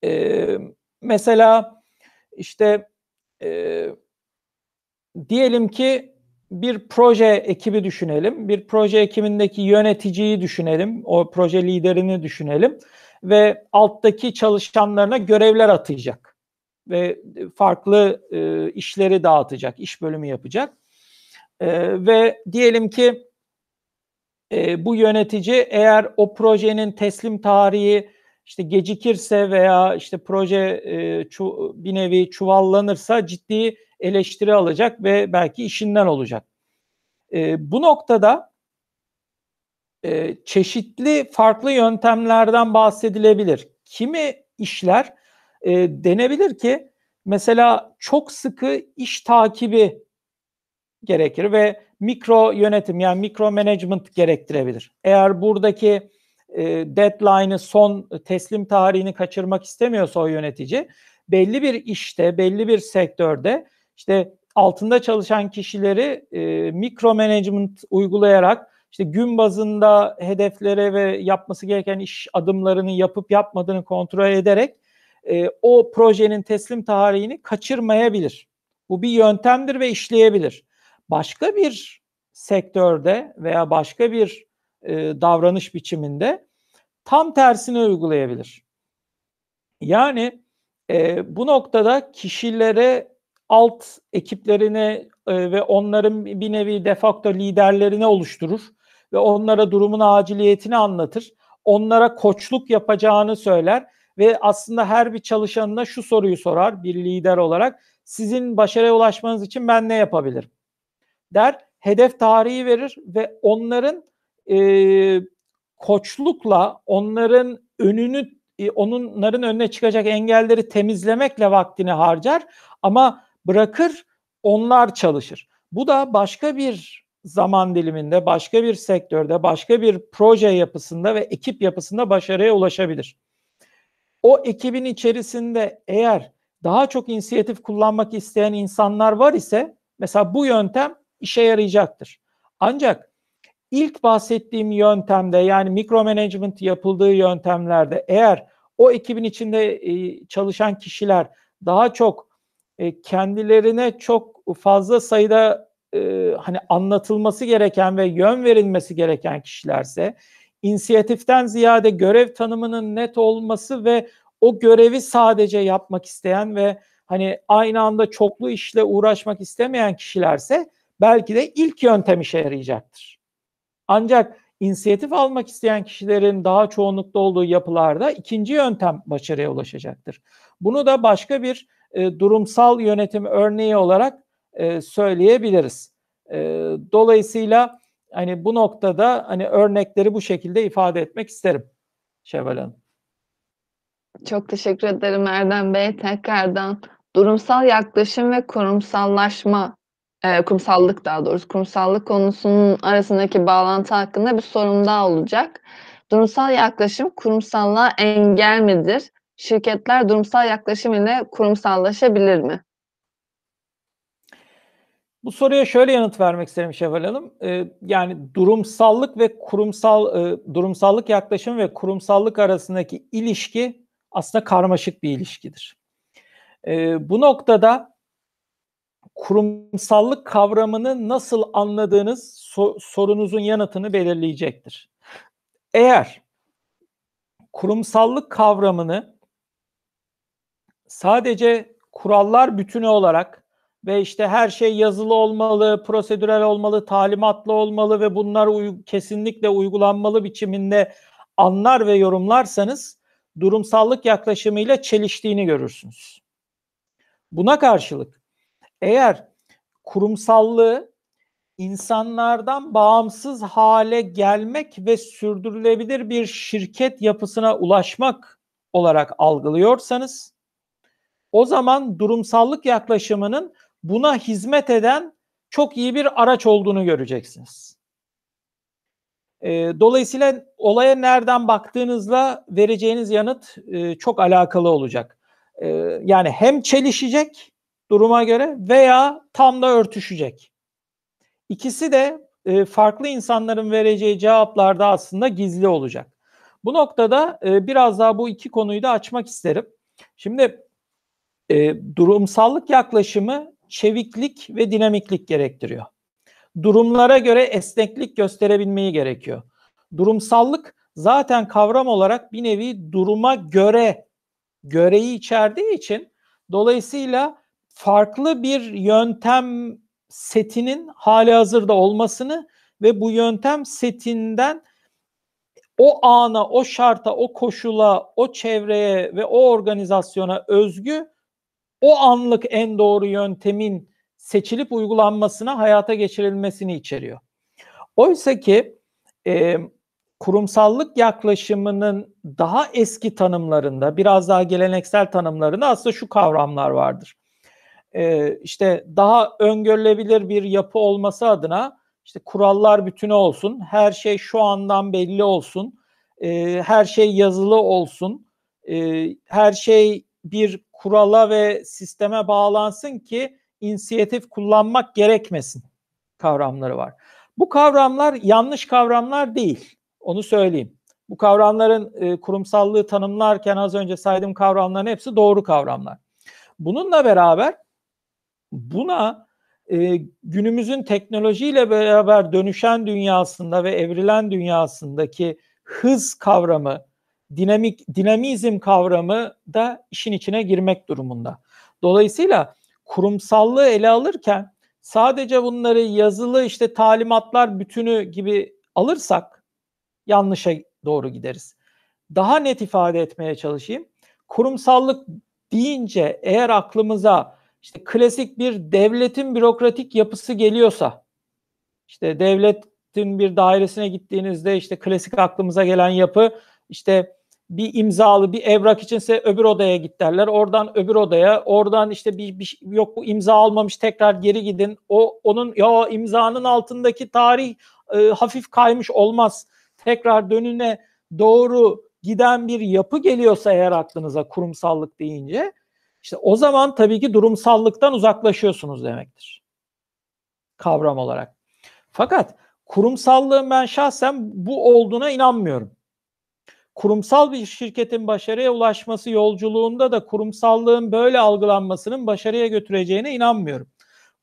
E, mesela işte e, diyelim ki bir proje ekibi düşünelim. Bir proje ekibindeki yöneticiyi düşünelim. O proje liderini düşünelim. Ve alttaki çalışanlarına görevler atayacak. Ve farklı e, işleri dağıtacak, iş bölümü yapacak. E, ve diyelim ki e, bu yönetici eğer o projenin teslim tarihi işte gecikirse veya işte proje e, çu, bir nevi çuvallanırsa ciddi eleştiri alacak ve belki işinden olacak. E, bu noktada e, çeşitli farklı yöntemlerden bahsedilebilir. Kimi işler e, denebilir ki mesela çok sıkı iş takibi gerekir ve mikro yönetim yani mikro management gerektirebilir. Eğer buradaki e, deadline'ı son teslim tarihini kaçırmak istemiyorsa o yönetici belli bir işte, belli bir sektörde işte altında çalışan kişileri e, mikro management uygulayarak işte gün bazında hedeflere ve yapması gereken iş adımlarını yapıp yapmadığını kontrol ederek e, o projenin teslim tarihini kaçırmayabilir. Bu bir yöntemdir ve işleyebilir. Başka bir sektörde veya başka bir e, davranış biçiminde tam tersini uygulayabilir. Yani e, bu noktada kişilere alt ekiplerine e, ve onların bir nevi defakto liderlerini oluşturur ve onlara durumun aciliyetini anlatır. Onlara koçluk yapacağını söyler ve aslında her bir çalışanına şu soruyu sorar bir lider olarak. Sizin başarıya ulaşmanız için ben ne yapabilirim? Der, hedef tarihi verir ve onların e, koçlukla onların önünü e, onların önüne çıkacak engelleri temizlemekle vaktini harcar ama bırakır onlar çalışır. Bu da başka bir zaman diliminde, başka bir sektörde, başka bir proje yapısında ve ekip yapısında başarıya ulaşabilir. O ekibin içerisinde eğer daha çok inisiyatif kullanmak isteyen insanlar var ise mesela bu yöntem işe yarayacaktır. Ancak ilk bahsettiğim yöntemde yani mikro management yapıldığı yöntemlerde eğer o ekibin içinde e, çalışan kişiler daha çok e, kendilerine çok fazla sayıda e, hani anlatılması gereken ve yön verilmesi gereken kişilerse inisiyatiften ziyade görev tanımının net olması ve o görevi sadece yapmak isteyen ve hani aynı anda çoklu işle uğraşmak istemeyen kişilerse belki de ilk yöntem işe yarayacaktır. Ancak inisiyatif almak isteyen kişilerin daha çoğunlukta olduğu yapılarda ikinci yöntem başarıya ulaşacaktır. Bunu da başka bir e, durumsal yönetim örneği olarak e, söyleyebiliriz. E, dolayısıyla hani bu noktada hani örnekleri bu şekilde ifade etmek isterim Şevval Hanım. Çok teşekkür ederim Erdem Bey. Tekrardan durumsal yaklaşım ve kurumsallaşma, e, kurumsallık daha doğrusu kurumsallık konusunun arasındaki bağlantı hakkında bir sorum daha olacak. Durumsal yaklaşım kurumsallığa engel midir? Şirketler durumsal yaklaşım ile kurumsallaşabilir mi? Bu soruya şöyle yanıt vermek isterim Şevval Hanım. Ee, yani durumsallık ve kurumsal e, durumsallık yaklaşım ve kurumsallık arasındaki ilişki aslında karmaşık bir ilişkidir. Ee, bu noktada kurumsallık kavramını nasıl anladığınız so- sorunuzun yanıtını belirleyecektir. Eğer kurumsallık kavramını sadece kurallar bütünü olarak ve işte her şey yazılı olmalı, prosedürel olmalı, talimatlı olmalı ve bunlar uy- kesinlikle uygulanmalı biçiminde anlar ve yorumlarsanız durumsallık yaklaşımıyla çeliştiğini görürsünüz. Buna karşılık eğer kurumsallığı insanlardan bağımsız hale gelmek ve sürdürülebilir bir şirket yapısına ulaşmak olarak algılıyorsanız o zaman durumsallık yaklaşımının buna hizmet eden çok iyi bir araç olduğunu göreceksiniz. E, dolayısıyla olaya nereden baktığınızla vereceğiniz yanıt e, çok alakalı olacak. E, yani hem çelişecek duruma göre veya tam da örtüşecek. İkisi de e, farklı insanların vereceği cevaplarda aslında gizli olacak. Bu noktada e, biraz daha bu iki konuyu da açmak isterim. Şimdi durumsallık yaklaşımı çeviklik ve dinamiklik gerektiriyor. Durumlara göre esneklik gösterebilmeyi gerekiyor. Durumsallık zaten kavram olarak bir nevi duruma göre göreyi içerdiği için dolayısıyla farklı bir yöntem setinin hali hazırda olmasını ve bu yöntem setinden o ana, o şarta, o koşula, o çevreye ve o organizasyona özgü o anlık en doğru yöntemin seçilip uygulanmasına, hayata geçirilmesini içeriyor. Oysa ki e, kurumsallık yaklaşımının daha eski tanımlarında, biraz daha geleneksel tanımlarında aslında şu kavramlar vardır. E, işte daha öngörülebilir bir yapı olması adına işte kurallar bütünü olsun, her şey şu andan belli olsun, e, her şey yazılı olsun, e, her şey bir kurala ve sisteme bağlansın ki inisiyatif kullanmak gerekmesin kavramları var. Bu kavramlar yanlış kavramlar değil. Onu söyleyeyim. Bu kavramların e, kurumsallığı tanımlarken az önce saydığım kavramların hepsi doğru kavramlar. Bununla beraber buna e, günümüzün teknolojiyle beraber dönüşen dünyasında ve evrilen dünyasındaki hız kavramı, dinamik dinamizm kavramı da işin içine girmek durumunda. Dolayısıyla kurumsallığı ele alırken sadece bunları yazılı işte talimatlar bütünü gibi alırsak yanlışa doğru gideriz. Daha net ifade etmeye çalışayım. Kurumsallık deyince eğer aklımıza işte klasik bir devletin bürokratik yapısı geliyorsa işte devletin bir dairesine gittiğinizde işte klasik aklımıza gelen yapı işte bir imzalı bir evrak içinse öbür odaya git derler. Oradan öbür odaya, oradan işte bir, bir yok bu imza almamış tekrar geri gidin. O onun ya imzanın altındaki tarih e, hafif kaymış olmaz. Tekrar dönüne doğru giden bir yapı geliyorsa eğer aklınıza kurumsallık deyince işte o zaman tabii ki durumsallıktan uzaklaşıyorsunuz demektir. Kavram olarak. Fakat kurumsallığın ben şahsen bu olduğuna inanmıyorum kurumsal bir şirketin başarıya ulaşması yolculuğunda da kurumsallığın böyle algılanmasının başarıya götüreceğine inanmıyorum.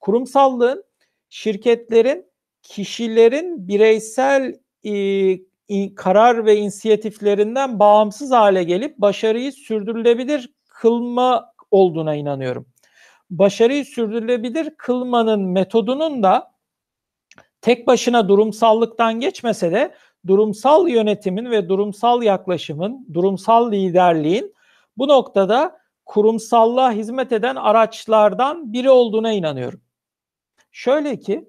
Kurumsallığın şirketlerin, kişilerin bireysel e, karar ve inisiyatiflerinden bağımsız hale gelip başarıyı sürdürülebilir kılma olduğuna inanıyorum. Başarıyı sürdürülebilir kılmanın metodunun da tek başına durumsallıktan geçmese de durumsal yönetimin ve durumsal yaklaşımın, durumsal liderliğin bu noktada kurumsallığa hizmet eden araçlardan biri olduğuna inanıyorum. Şöyle ki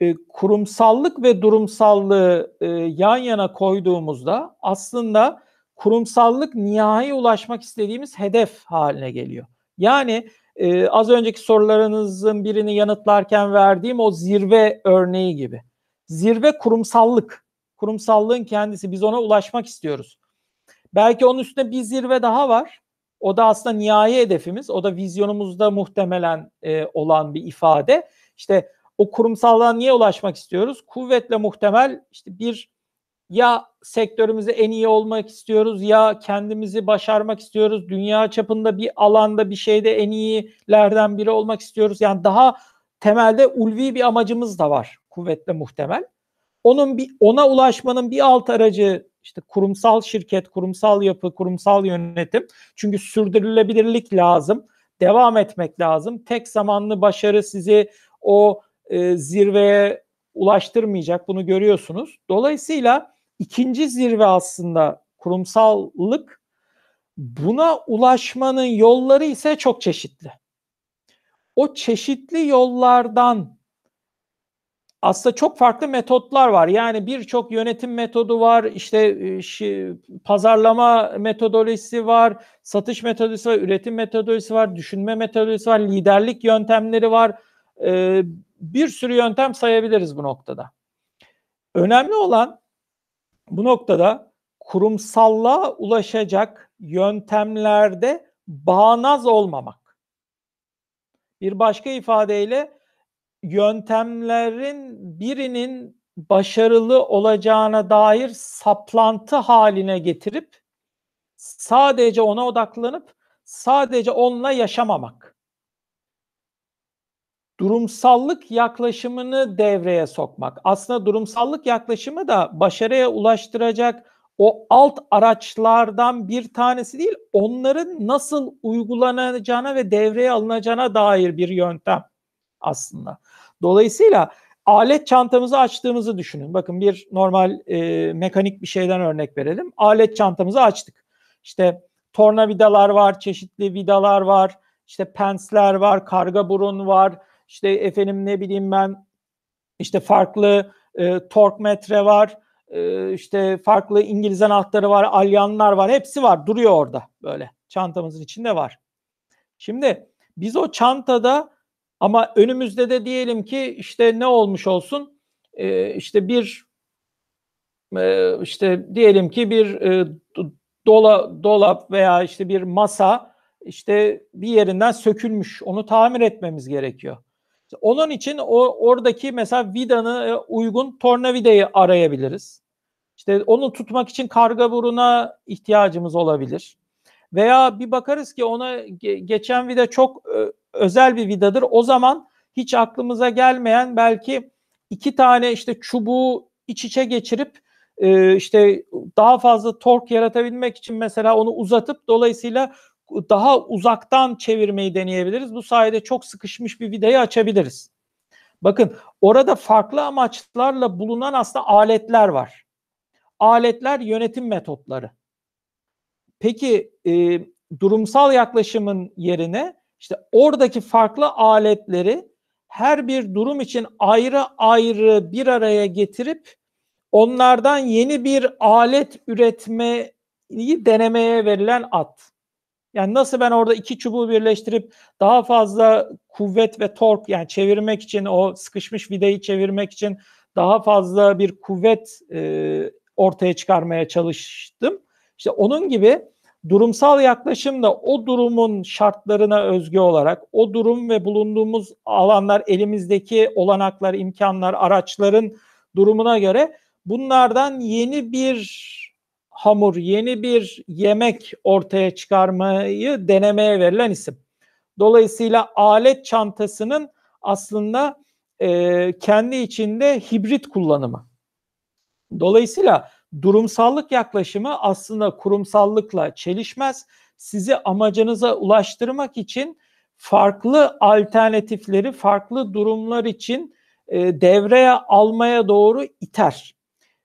e, kurumsallık ve durumsallığı e, yan yana koyduğumuzda aslında kurumsallık nihai ulaşmak istediğimiz hedef haline geliyor. Yani e, az önceki sorularınızın birini yanıtlarken verdiğim o zirve örneği gibi. Zirve kurumsallık kurumsallığın kendisi. Biz ona ulaşmak istiyoruz. Belki onun üstünde bir zirve daha var. O da aslında nihai hedefimiz. O da vizyonumuzda muhtemelen e, olan bir ifade. İşte o kurumsallığa niye ulaşmak istiyoruz? Kuvvetle muhtemel işte bir ya sektörümüzde en iyi olmak istiyoruz ya kendimizi başarmak istiyoruz. Dünya çapında bir alanda bir şeyde en iyilerden biri olmak istiyoruz. Yani daha temelde ulvi bir amacımız da var kuvvetle muhtemel. Onun bir ona ulaşmanın bir alt aracı işte kurumsal şirket, kurumsal yapı, kurumsal yönetim. Çünkü sürdürülebilirlik lazım. Devam etmek lazım. Tek zamanlı başarı sizi o e, zirveye ulaştırmayacak. Bunu görüyorsunuz. Dolayısıyla ikinci zirve aslında kurumsallık. Buna ulaşmanın yolları ise çok çeşitli. O çeşitli yollardan aslında çok farklı metotlar var. Yani birçok yönetim metodu var, işte e, pazarlama metodolojisi var, satış metodolojisi var, üretim metodolojisi var, düşünme metodolojisi var, liderlik yöntemleri var. Ee, bir sürü yöntem sayabiliriz bu noktada. Önemli olan bu noktada kurumsallığa ulaşacak yöntemlerde bağnaz olmamak. Bir başka ifadeyle yöntemlerin birinin başarılı olacağına dair saplantı haline getirip sadece ona odaklanıp sadece onunla yaşamamak. Durumsallık yaklaşımını devreye sokmak. Aslında durumsallık yaklaşımı da başarıya ulaştıracak o alt araçlardan bir tanesi değil, onların nasıl uygulanacağına ve devreye alınacağına dair bir yöntem aslında. Dolayısıyla alet çantamızı açtığımızı düşünün. Bakın bir normal e, mekanik bir şeyden örnek verelim. Alet çantamızı açtık. İşte tornavidalar var, çeşitli vidalar var, işte pensler var, karga burun var, işte efendim ne bileyim ben işte farklı e, tork metre var, e, işte farklı İngiliz anahtarı var, alyanlar var, hepsi var, duruyor orada böyle çantamızın içinde var. Şimdi biz o çantada ama önümüzde de diyelim ki işte ne olmuş olsun? Ee, işte bir e, işte diyelim ki bir e, dola, dolap veya işte bir masa işte bir yerinden sökülmüş. Onu tamir etmemiz gerekiyor. Onun için o oradaki mesela vidanı e, uygun tornavidayı arayabiliriz. İşte onu tutmak için karga buruna ihtiyacımız olabilir. Veya bir bakarız ki ona geçen vida çok e, özel bir vidadır. O zaman hiç aklımıza gelmeyen belki iki tane işte çubuğu iç içe geçirip e, işte daha fazla tork yaratabilmek için mesela onu uzatıp dolayısıyla daha uzaktan çevirmeyi deneyebiliriz. Bu sayede çok sıkışmış bir vidayı açabiliriz. Bakın orada farklı amaçlarla bulunan aslında aletler var. Aletler yönetim metotları. Peki e, durumsal yaklaşımın yerine işte oradaki farklı aletleri her bir durum için ayrı ayrı bir araya getirip onlardan yeni bir alet üretmeyi denemeye verilen at. Yani nasıl ben orada iki çubuğu birleştirip daha fazla kuvvet ve tork yani çevirmek için o sıkışmış vidayı çevirmek için daha fazla bir kuvvet e, ortaya çıkarmaya çalıştım. İşte onun gibi durumsal yaklaşım da o durumun şartlarına özgü olarak o durum ve bulunduğumuz alanlar elimizdeki olanaklar, imkanlar, araçların durumuna göre bunlardan yeni bir hamur, yeni bir yemek ortaya çıkarmayı denemeye verilen isim. Dolayısıyla alet çantasının aslında e, kendi içinde hibrit kullanımı. Dolayısıyla durumsallık yaklaşımı aslında kurumsallıkla çelişmez. Sizi amacınıza ulaştırmak için farklı alternatifleri farklı durumlar için e, devreye almaya doğru iter.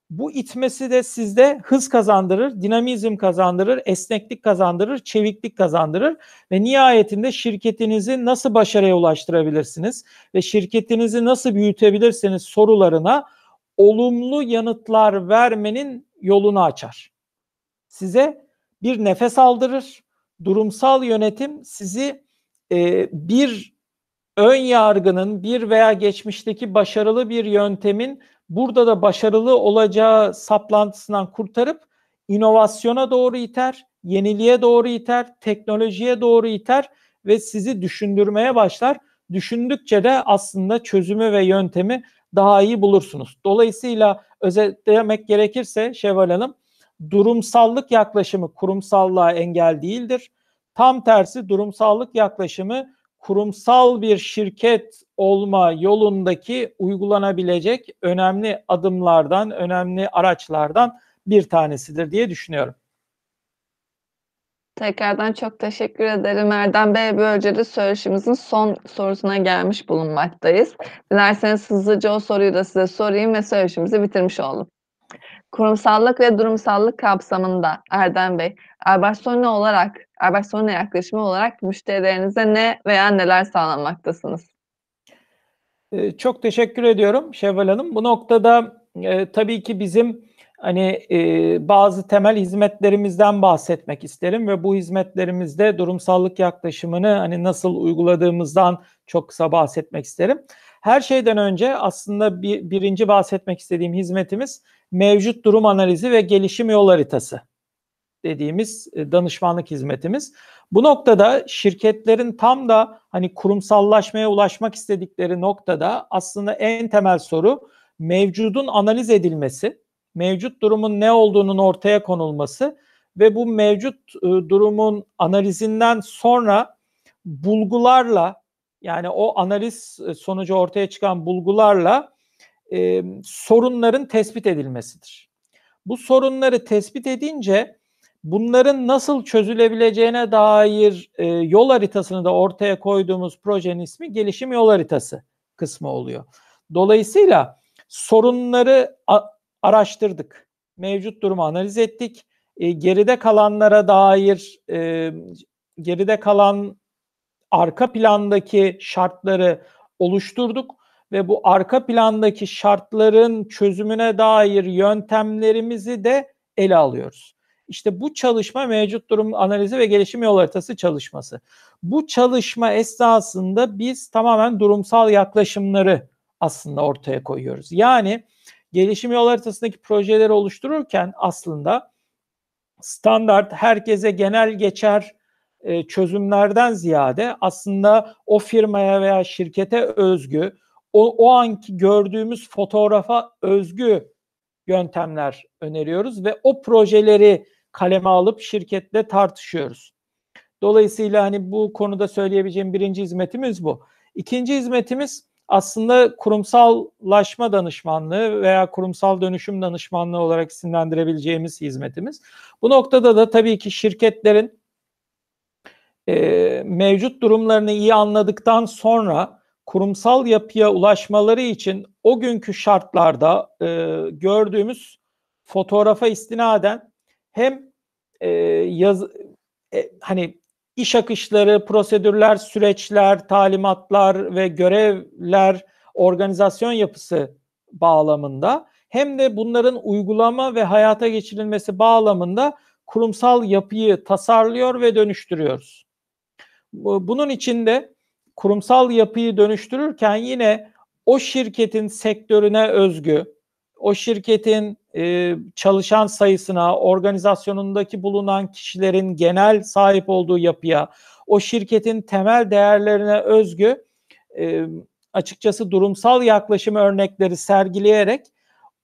Bu itmesi de sizde hız kazandırır, dinamizm kazandırır, esneklik kazandırır, çeviklik kazandırır ve nihayetinde şirketinizi nasıl başarıya ulaştırabilirsiniz ve şirketinizi nasıl büyütebilirsiniz sorularına olumlu yanıtlar vermenin yolunu açar. Size bir nefes aldırır. Durumsal yönetim sizi e, bir ön yargının bir veya geçmişteki başarılı bir yöntemin burada da başarılı olacağı saplantısından kurtarıp inovasyona doğru iter, yeniliğe doğru iter, teknolojiye doğru iter ve sizi düşündürmeye başlar. Düşündükçe de aslında çözümü ve yöntemi daha iyi bulursunuz. Dolayısıyla özetlemek gerekirse Şevval Hanım, durumsallık yaklaşımı kurumsallığa engel değildir. Tam tersi durumsallık yaklaşımı kurumsal bir şirket olma yolundaki uygulanabilecek önemli adımlardan, önemli araçlardan bir tanesidir diye düşünüyorum. Tekrardan çok teşekkür ederim Erdem Bey. Böylece de söyleşimizin son sorusuna gelmiş bulunmaktayız. Dilerseniz hızlıca o soruyu da size sorayım ve söyleşimizi bitirmiş olalım. Kurumsallık ve durumsallık kapsamında Erdem Bey, Erbarsone olarak, Erbarsone yaklaşımı olarak müşterilerinize ne veya neler sağlamaktasınız? Eee, çok teşekkür ediyorum Şevval Hanım. Bu noktada, eee, tabii ki bizim, hani, eee, bazı temel hizmetlerimizden bahsetmek isterim ve bu hizmetlerimizde durumsallık yaklaşımını, hani, nasıl uyguladığımızdan çok kısa bahsetmek isterim. Her şeyden önce aslında bir 1'inci bahsetmek istediğim hizmetimiz mevcut durum analizi ve gelişim yol haritası dediğimiz, eee, danışmanlık hizmetimiz. Bu noktada şirketlerin tam da, hani, kurumsallaşmaya ulaşmak istedikleri noktada aslında en temel soru mevcudun analiz edilmesi, mevcut durumun ne olduğunun ortaya konulması ve bu mevcut, ııı, durumun analizinden sonra bulgularla, yani o analiz, ııı, sonucu ortaya çıkan bulgularla, emm, sorunların tespit edilmesidir. Bu sorunları tespit edince bunların nasıl çözülebileceğine dair, eee, yol haritasını da ortaya koyduğumuz projenin ismi gelişim yol haritası kısmı oluyor. Dolayısıyla sorunları araştırdık, mevcut durumu analiz ettik, eee, geride kalanlara dair, emm, geride kalan arka plandaki şartları oluşturduk ve bu arka plandaki şartların çözümüne dair yöntemlerimizi de ele alıyoruz. İşte bu çalışma mevcut durum analizi ve gelişim yol haritası çalışması. Bu çalışma esnasında biz tamamen durumsal yaklaşımları aslında ortaya koyuyoruz. Yani gelişim yol haritasındaki projeleri oluştururken aslında standart, herkese genel geçer, eee, çözümlerden ziyade aslında o firmaya veya şirkete özgü, o o anki gördüğümüz fotoğrafa özgü yöntemler öneriyoruz ve o projeleri kaleme alıp şirketle tartışıyoruz. Dolayısıyla, hani, bu konuda söyleyebileceğim 1'inci hizmetimiz bu. 2'nci hizmetimiz aslında kurumsallaşma danışmanlığı veya kurumsal dönüşüm danışmanlığı olarak isimlendirebileceğimiz hizmetimiz. Bu noktada da tabii ki şirketlerin eee, mevcut durumlarını iyi anladıktan sonra kurumsal yapıya ulaşmaları için o günkü şartlarda, eee, gördüğümüz fotoğrafa istinaden hem, eee, yaz e hani, iş akışları, prosedürler, süreçler, talimatlar ve görevler, organizasyon yapısı bağlamında hem de bunların uygulama ve hayata geçirilmesi bağlamında kurumsal yapıyı tasarlıyor ve dönüştürüyoruz. Bu bunun için de kurumsal yapıyı dönüştürürken yine o şirketin sektörüne özgü, o şirketin, eee, çalışan sayısına, organizasyonundaki bulunan kişilerin genel sahip olduğu yapıya, o şirketin temel değerlerine özgü, emm, açıkçası durumsal yaklaşım örnekleri sergileyerek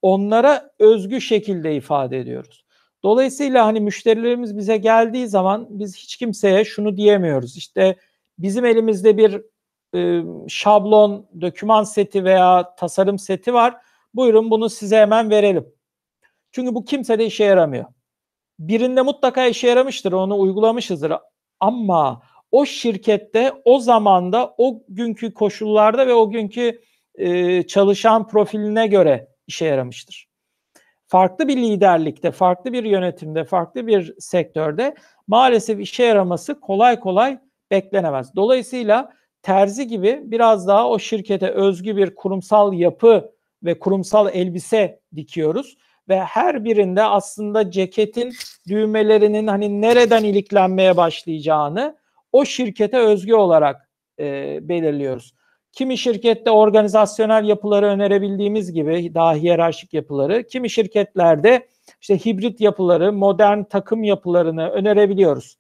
onlara özgü şekilde ifade ediyoruz. Dolayısıyla, hani, müşterilerimiz bize geldiği zaman biz hiç kimseye şunu diyemiyoruz, işte, bizim elimizde bir, ımm, şablon, doküman seti veya tasarım seti var, buyurun bunu size hemen verelim. Çünkü bu kimsede işe yaramıyor. Birinde mutlaka işe yaramıştır, onu uygulamışızdır ama o şirkette, o zamanda, o günkü koşullarda ve o günkü, eee, çalışan profiline göre işe yaramıştır. Farklı bir liderlikte, farklı bir yönetimde, farklı bir sektörde maalesef işe yaraması kolay kolay beklenemez. Dolayısıyla terzi gibi biraz daha o şirkete özgü bir kurumsal yapı ve kurumsal elbise dikiyoruz ve her birinde aslında ceketin düğmelerinin, hani, nereden iliklenmeye başlayacağını o şirkete özgü olarak, eee, belirliyoruz. Kimi şirkette organizasyonel yapıları önerebildiğimiz gibi daha hiyerarşik yapıları, kimi şirketlerde, işte, hibrit yapıları, modern takım yapılarını önerebiliyoruz.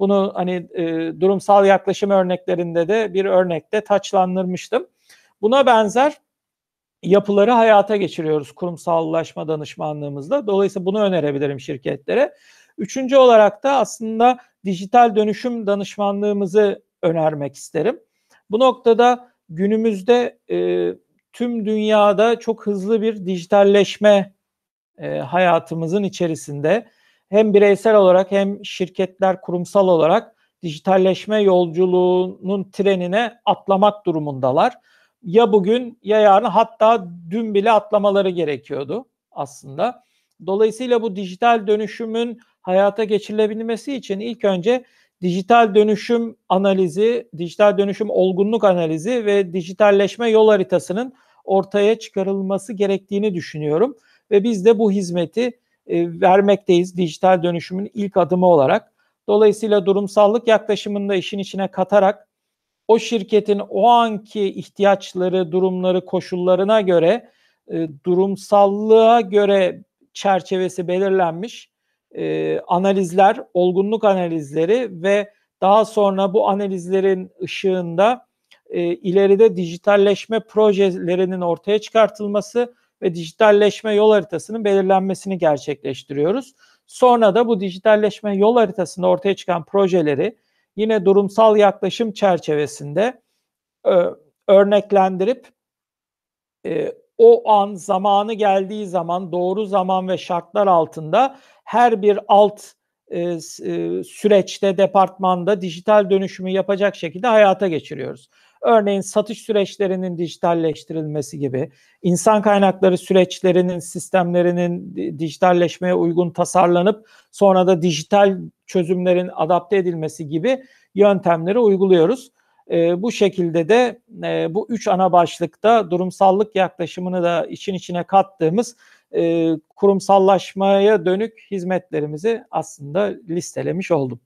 Bunu, hani, eee, durumsal yaklaşım örneklerinde de bir örnekte taçlandırmıştım. Buna benzer yapıları hayata geçiriyoruz kurumsallaşma danışmanlığımızda. Dolayısıyla bunu önerebilirim şirketlere. Üçüncü olarak da aslında dijital dönüşüm danışmanlığımızı önermek isterim. Bu noktada günümüzde e, tüm dünyada çok hızlı bir dijitalleşme e, hayatımızın içerisinde hem bireysel olarak hem şirketler kurumsal olarak dijitalleşme yolculuğunun trenine atlamak durumundalar. Ya bugün ya yarın hatta dün bile atlamaları gerekiyordu aslında. Dolayısıyla bu dijital dönüşümün hayata geçirilebilmesi için ilk önce dijital dönüşüm analizi, dijital dönüşüm olgunluk analizi ve dijitalleşme yol haritasının ortaya çıkarılması gerektiğini düşünüyorum ve biz de bu hizmeti e, vermekteyiz dijital dönüşümün ilk adımı olarak. Dolayısıyla durumsallık yaklaşımında işin içine katarak o şirketin o anki ihtiyaçları, durumları, koşullarına göre e, durumsallığa göre çerçevesi belirlenmiş e, analizler, olgunluk analizleri ve daha sonra bu analizlerin ışığında e, ileride dijitalleşme projelerinin ortaya çıkartılması ve dijitalleşme yol haritasının belirlenmesini gerçekleştiriyoruz. Sonra da bu dijitalleşme yol haritasında ortaya çıkan projeleri yine durumsal yaklaşım çerçevesinde e, örneklendirip e, o an zamanı geldiği zaman doğru zaman ve şartlar altında her bir alt e, e, süreçte departmanda dijital dönüşümü yapacak şekilde hayata geçiriyoruz. Örneğin satış süreçlerinin dijitalleştirilmesi gibi, insan kaynakları süreçlerinin, sistemlerinin dijitalleşmeye uygun tasarlanıp sonra da dijital çözümlerin adapte edilmesi gibi yöntemleri uyguluyoruz. E, bu şekilde de e, bu üç ana başlıkta durumsallık yaklaşımını da için içine kattığımız e, kurumsallaşmaya dönük hizmetlerimizi aslında listelemiş oldum.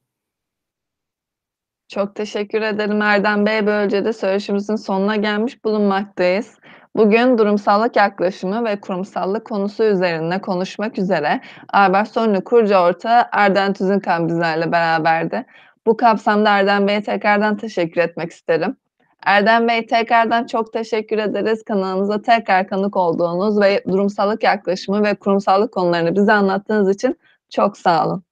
Çok teşekkür ederim Erdem Bey. Böylece de söyleşimizin sonuna gelmiş bulunmaktayız. Bugün durumsallık yaklaşımı ve kurumsallık konusu üzerine konuşmak üzere Albert Sonlu kurucu ortağı Erden Tüzünkan bizlerle beraberdi. Bu kapsamda Erdem Bey'e tekrardan teşekkür etmek isterim. Erdem Bey tekrardan çok teşekkür ederiz. Kanalımıza tekrar kanık olduğunuz ve durumsallık yaklaşımı ve kurumsallık konularını bize anlattığınız için çok sağ olun.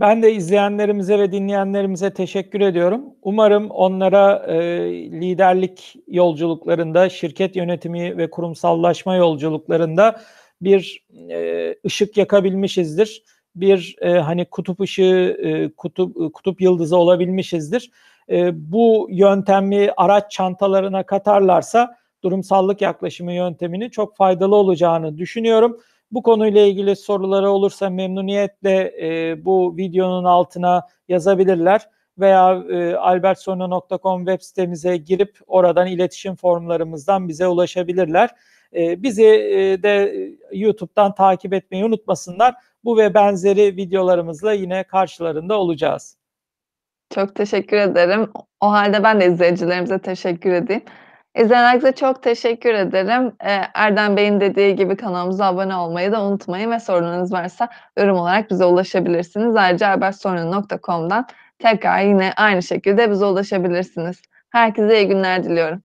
Ben de izleyenlerimize ve dinleyenlerimize teşekkür ediyorum. Umarım onlara e, liderlik yolculuklarında, şirket yönetimi ve kurumsallaşma yolculuklarında bir e, ışık yakabilmişizdir. Bir e, hani kutup ışığı, e, kutup kutup yıldızı olabilmişizdir. E, bu yöntemi araç çantalarına katarlarsa durumsallık yaklaşımı yönteminin çok faydalı olacağını düşünüyorum. Bu konuyla ilgili soruları olursa memnuniyetle e, bu videonun altına yazabilirler veya e, albertsonu.com web sitemize girip oradan iletişim formlarımızdan bize ulaşabilirler. E, bizi e, de YouTube'dan takip etmeyi unutmasınlar. Bu ve benzeri videolarımızla yine karşılarında olacağız. Çok teşekkür ederim. O halde ben de izleyicilerimize teşekkür edeyim. İzleyenlerinize çok teşekkür ederim. Eee, Erdem Bey'in dediği gibi kanalımıza abone olmayı da unutmayın ve sorularınız varsa yorum olarak bize ulaşabilirsiniz. Ayrıca albertsorun.com'dan tekrar yine aynı şekilde bize ulaşabilirsiniz. Herkese iyi günler diliyorum.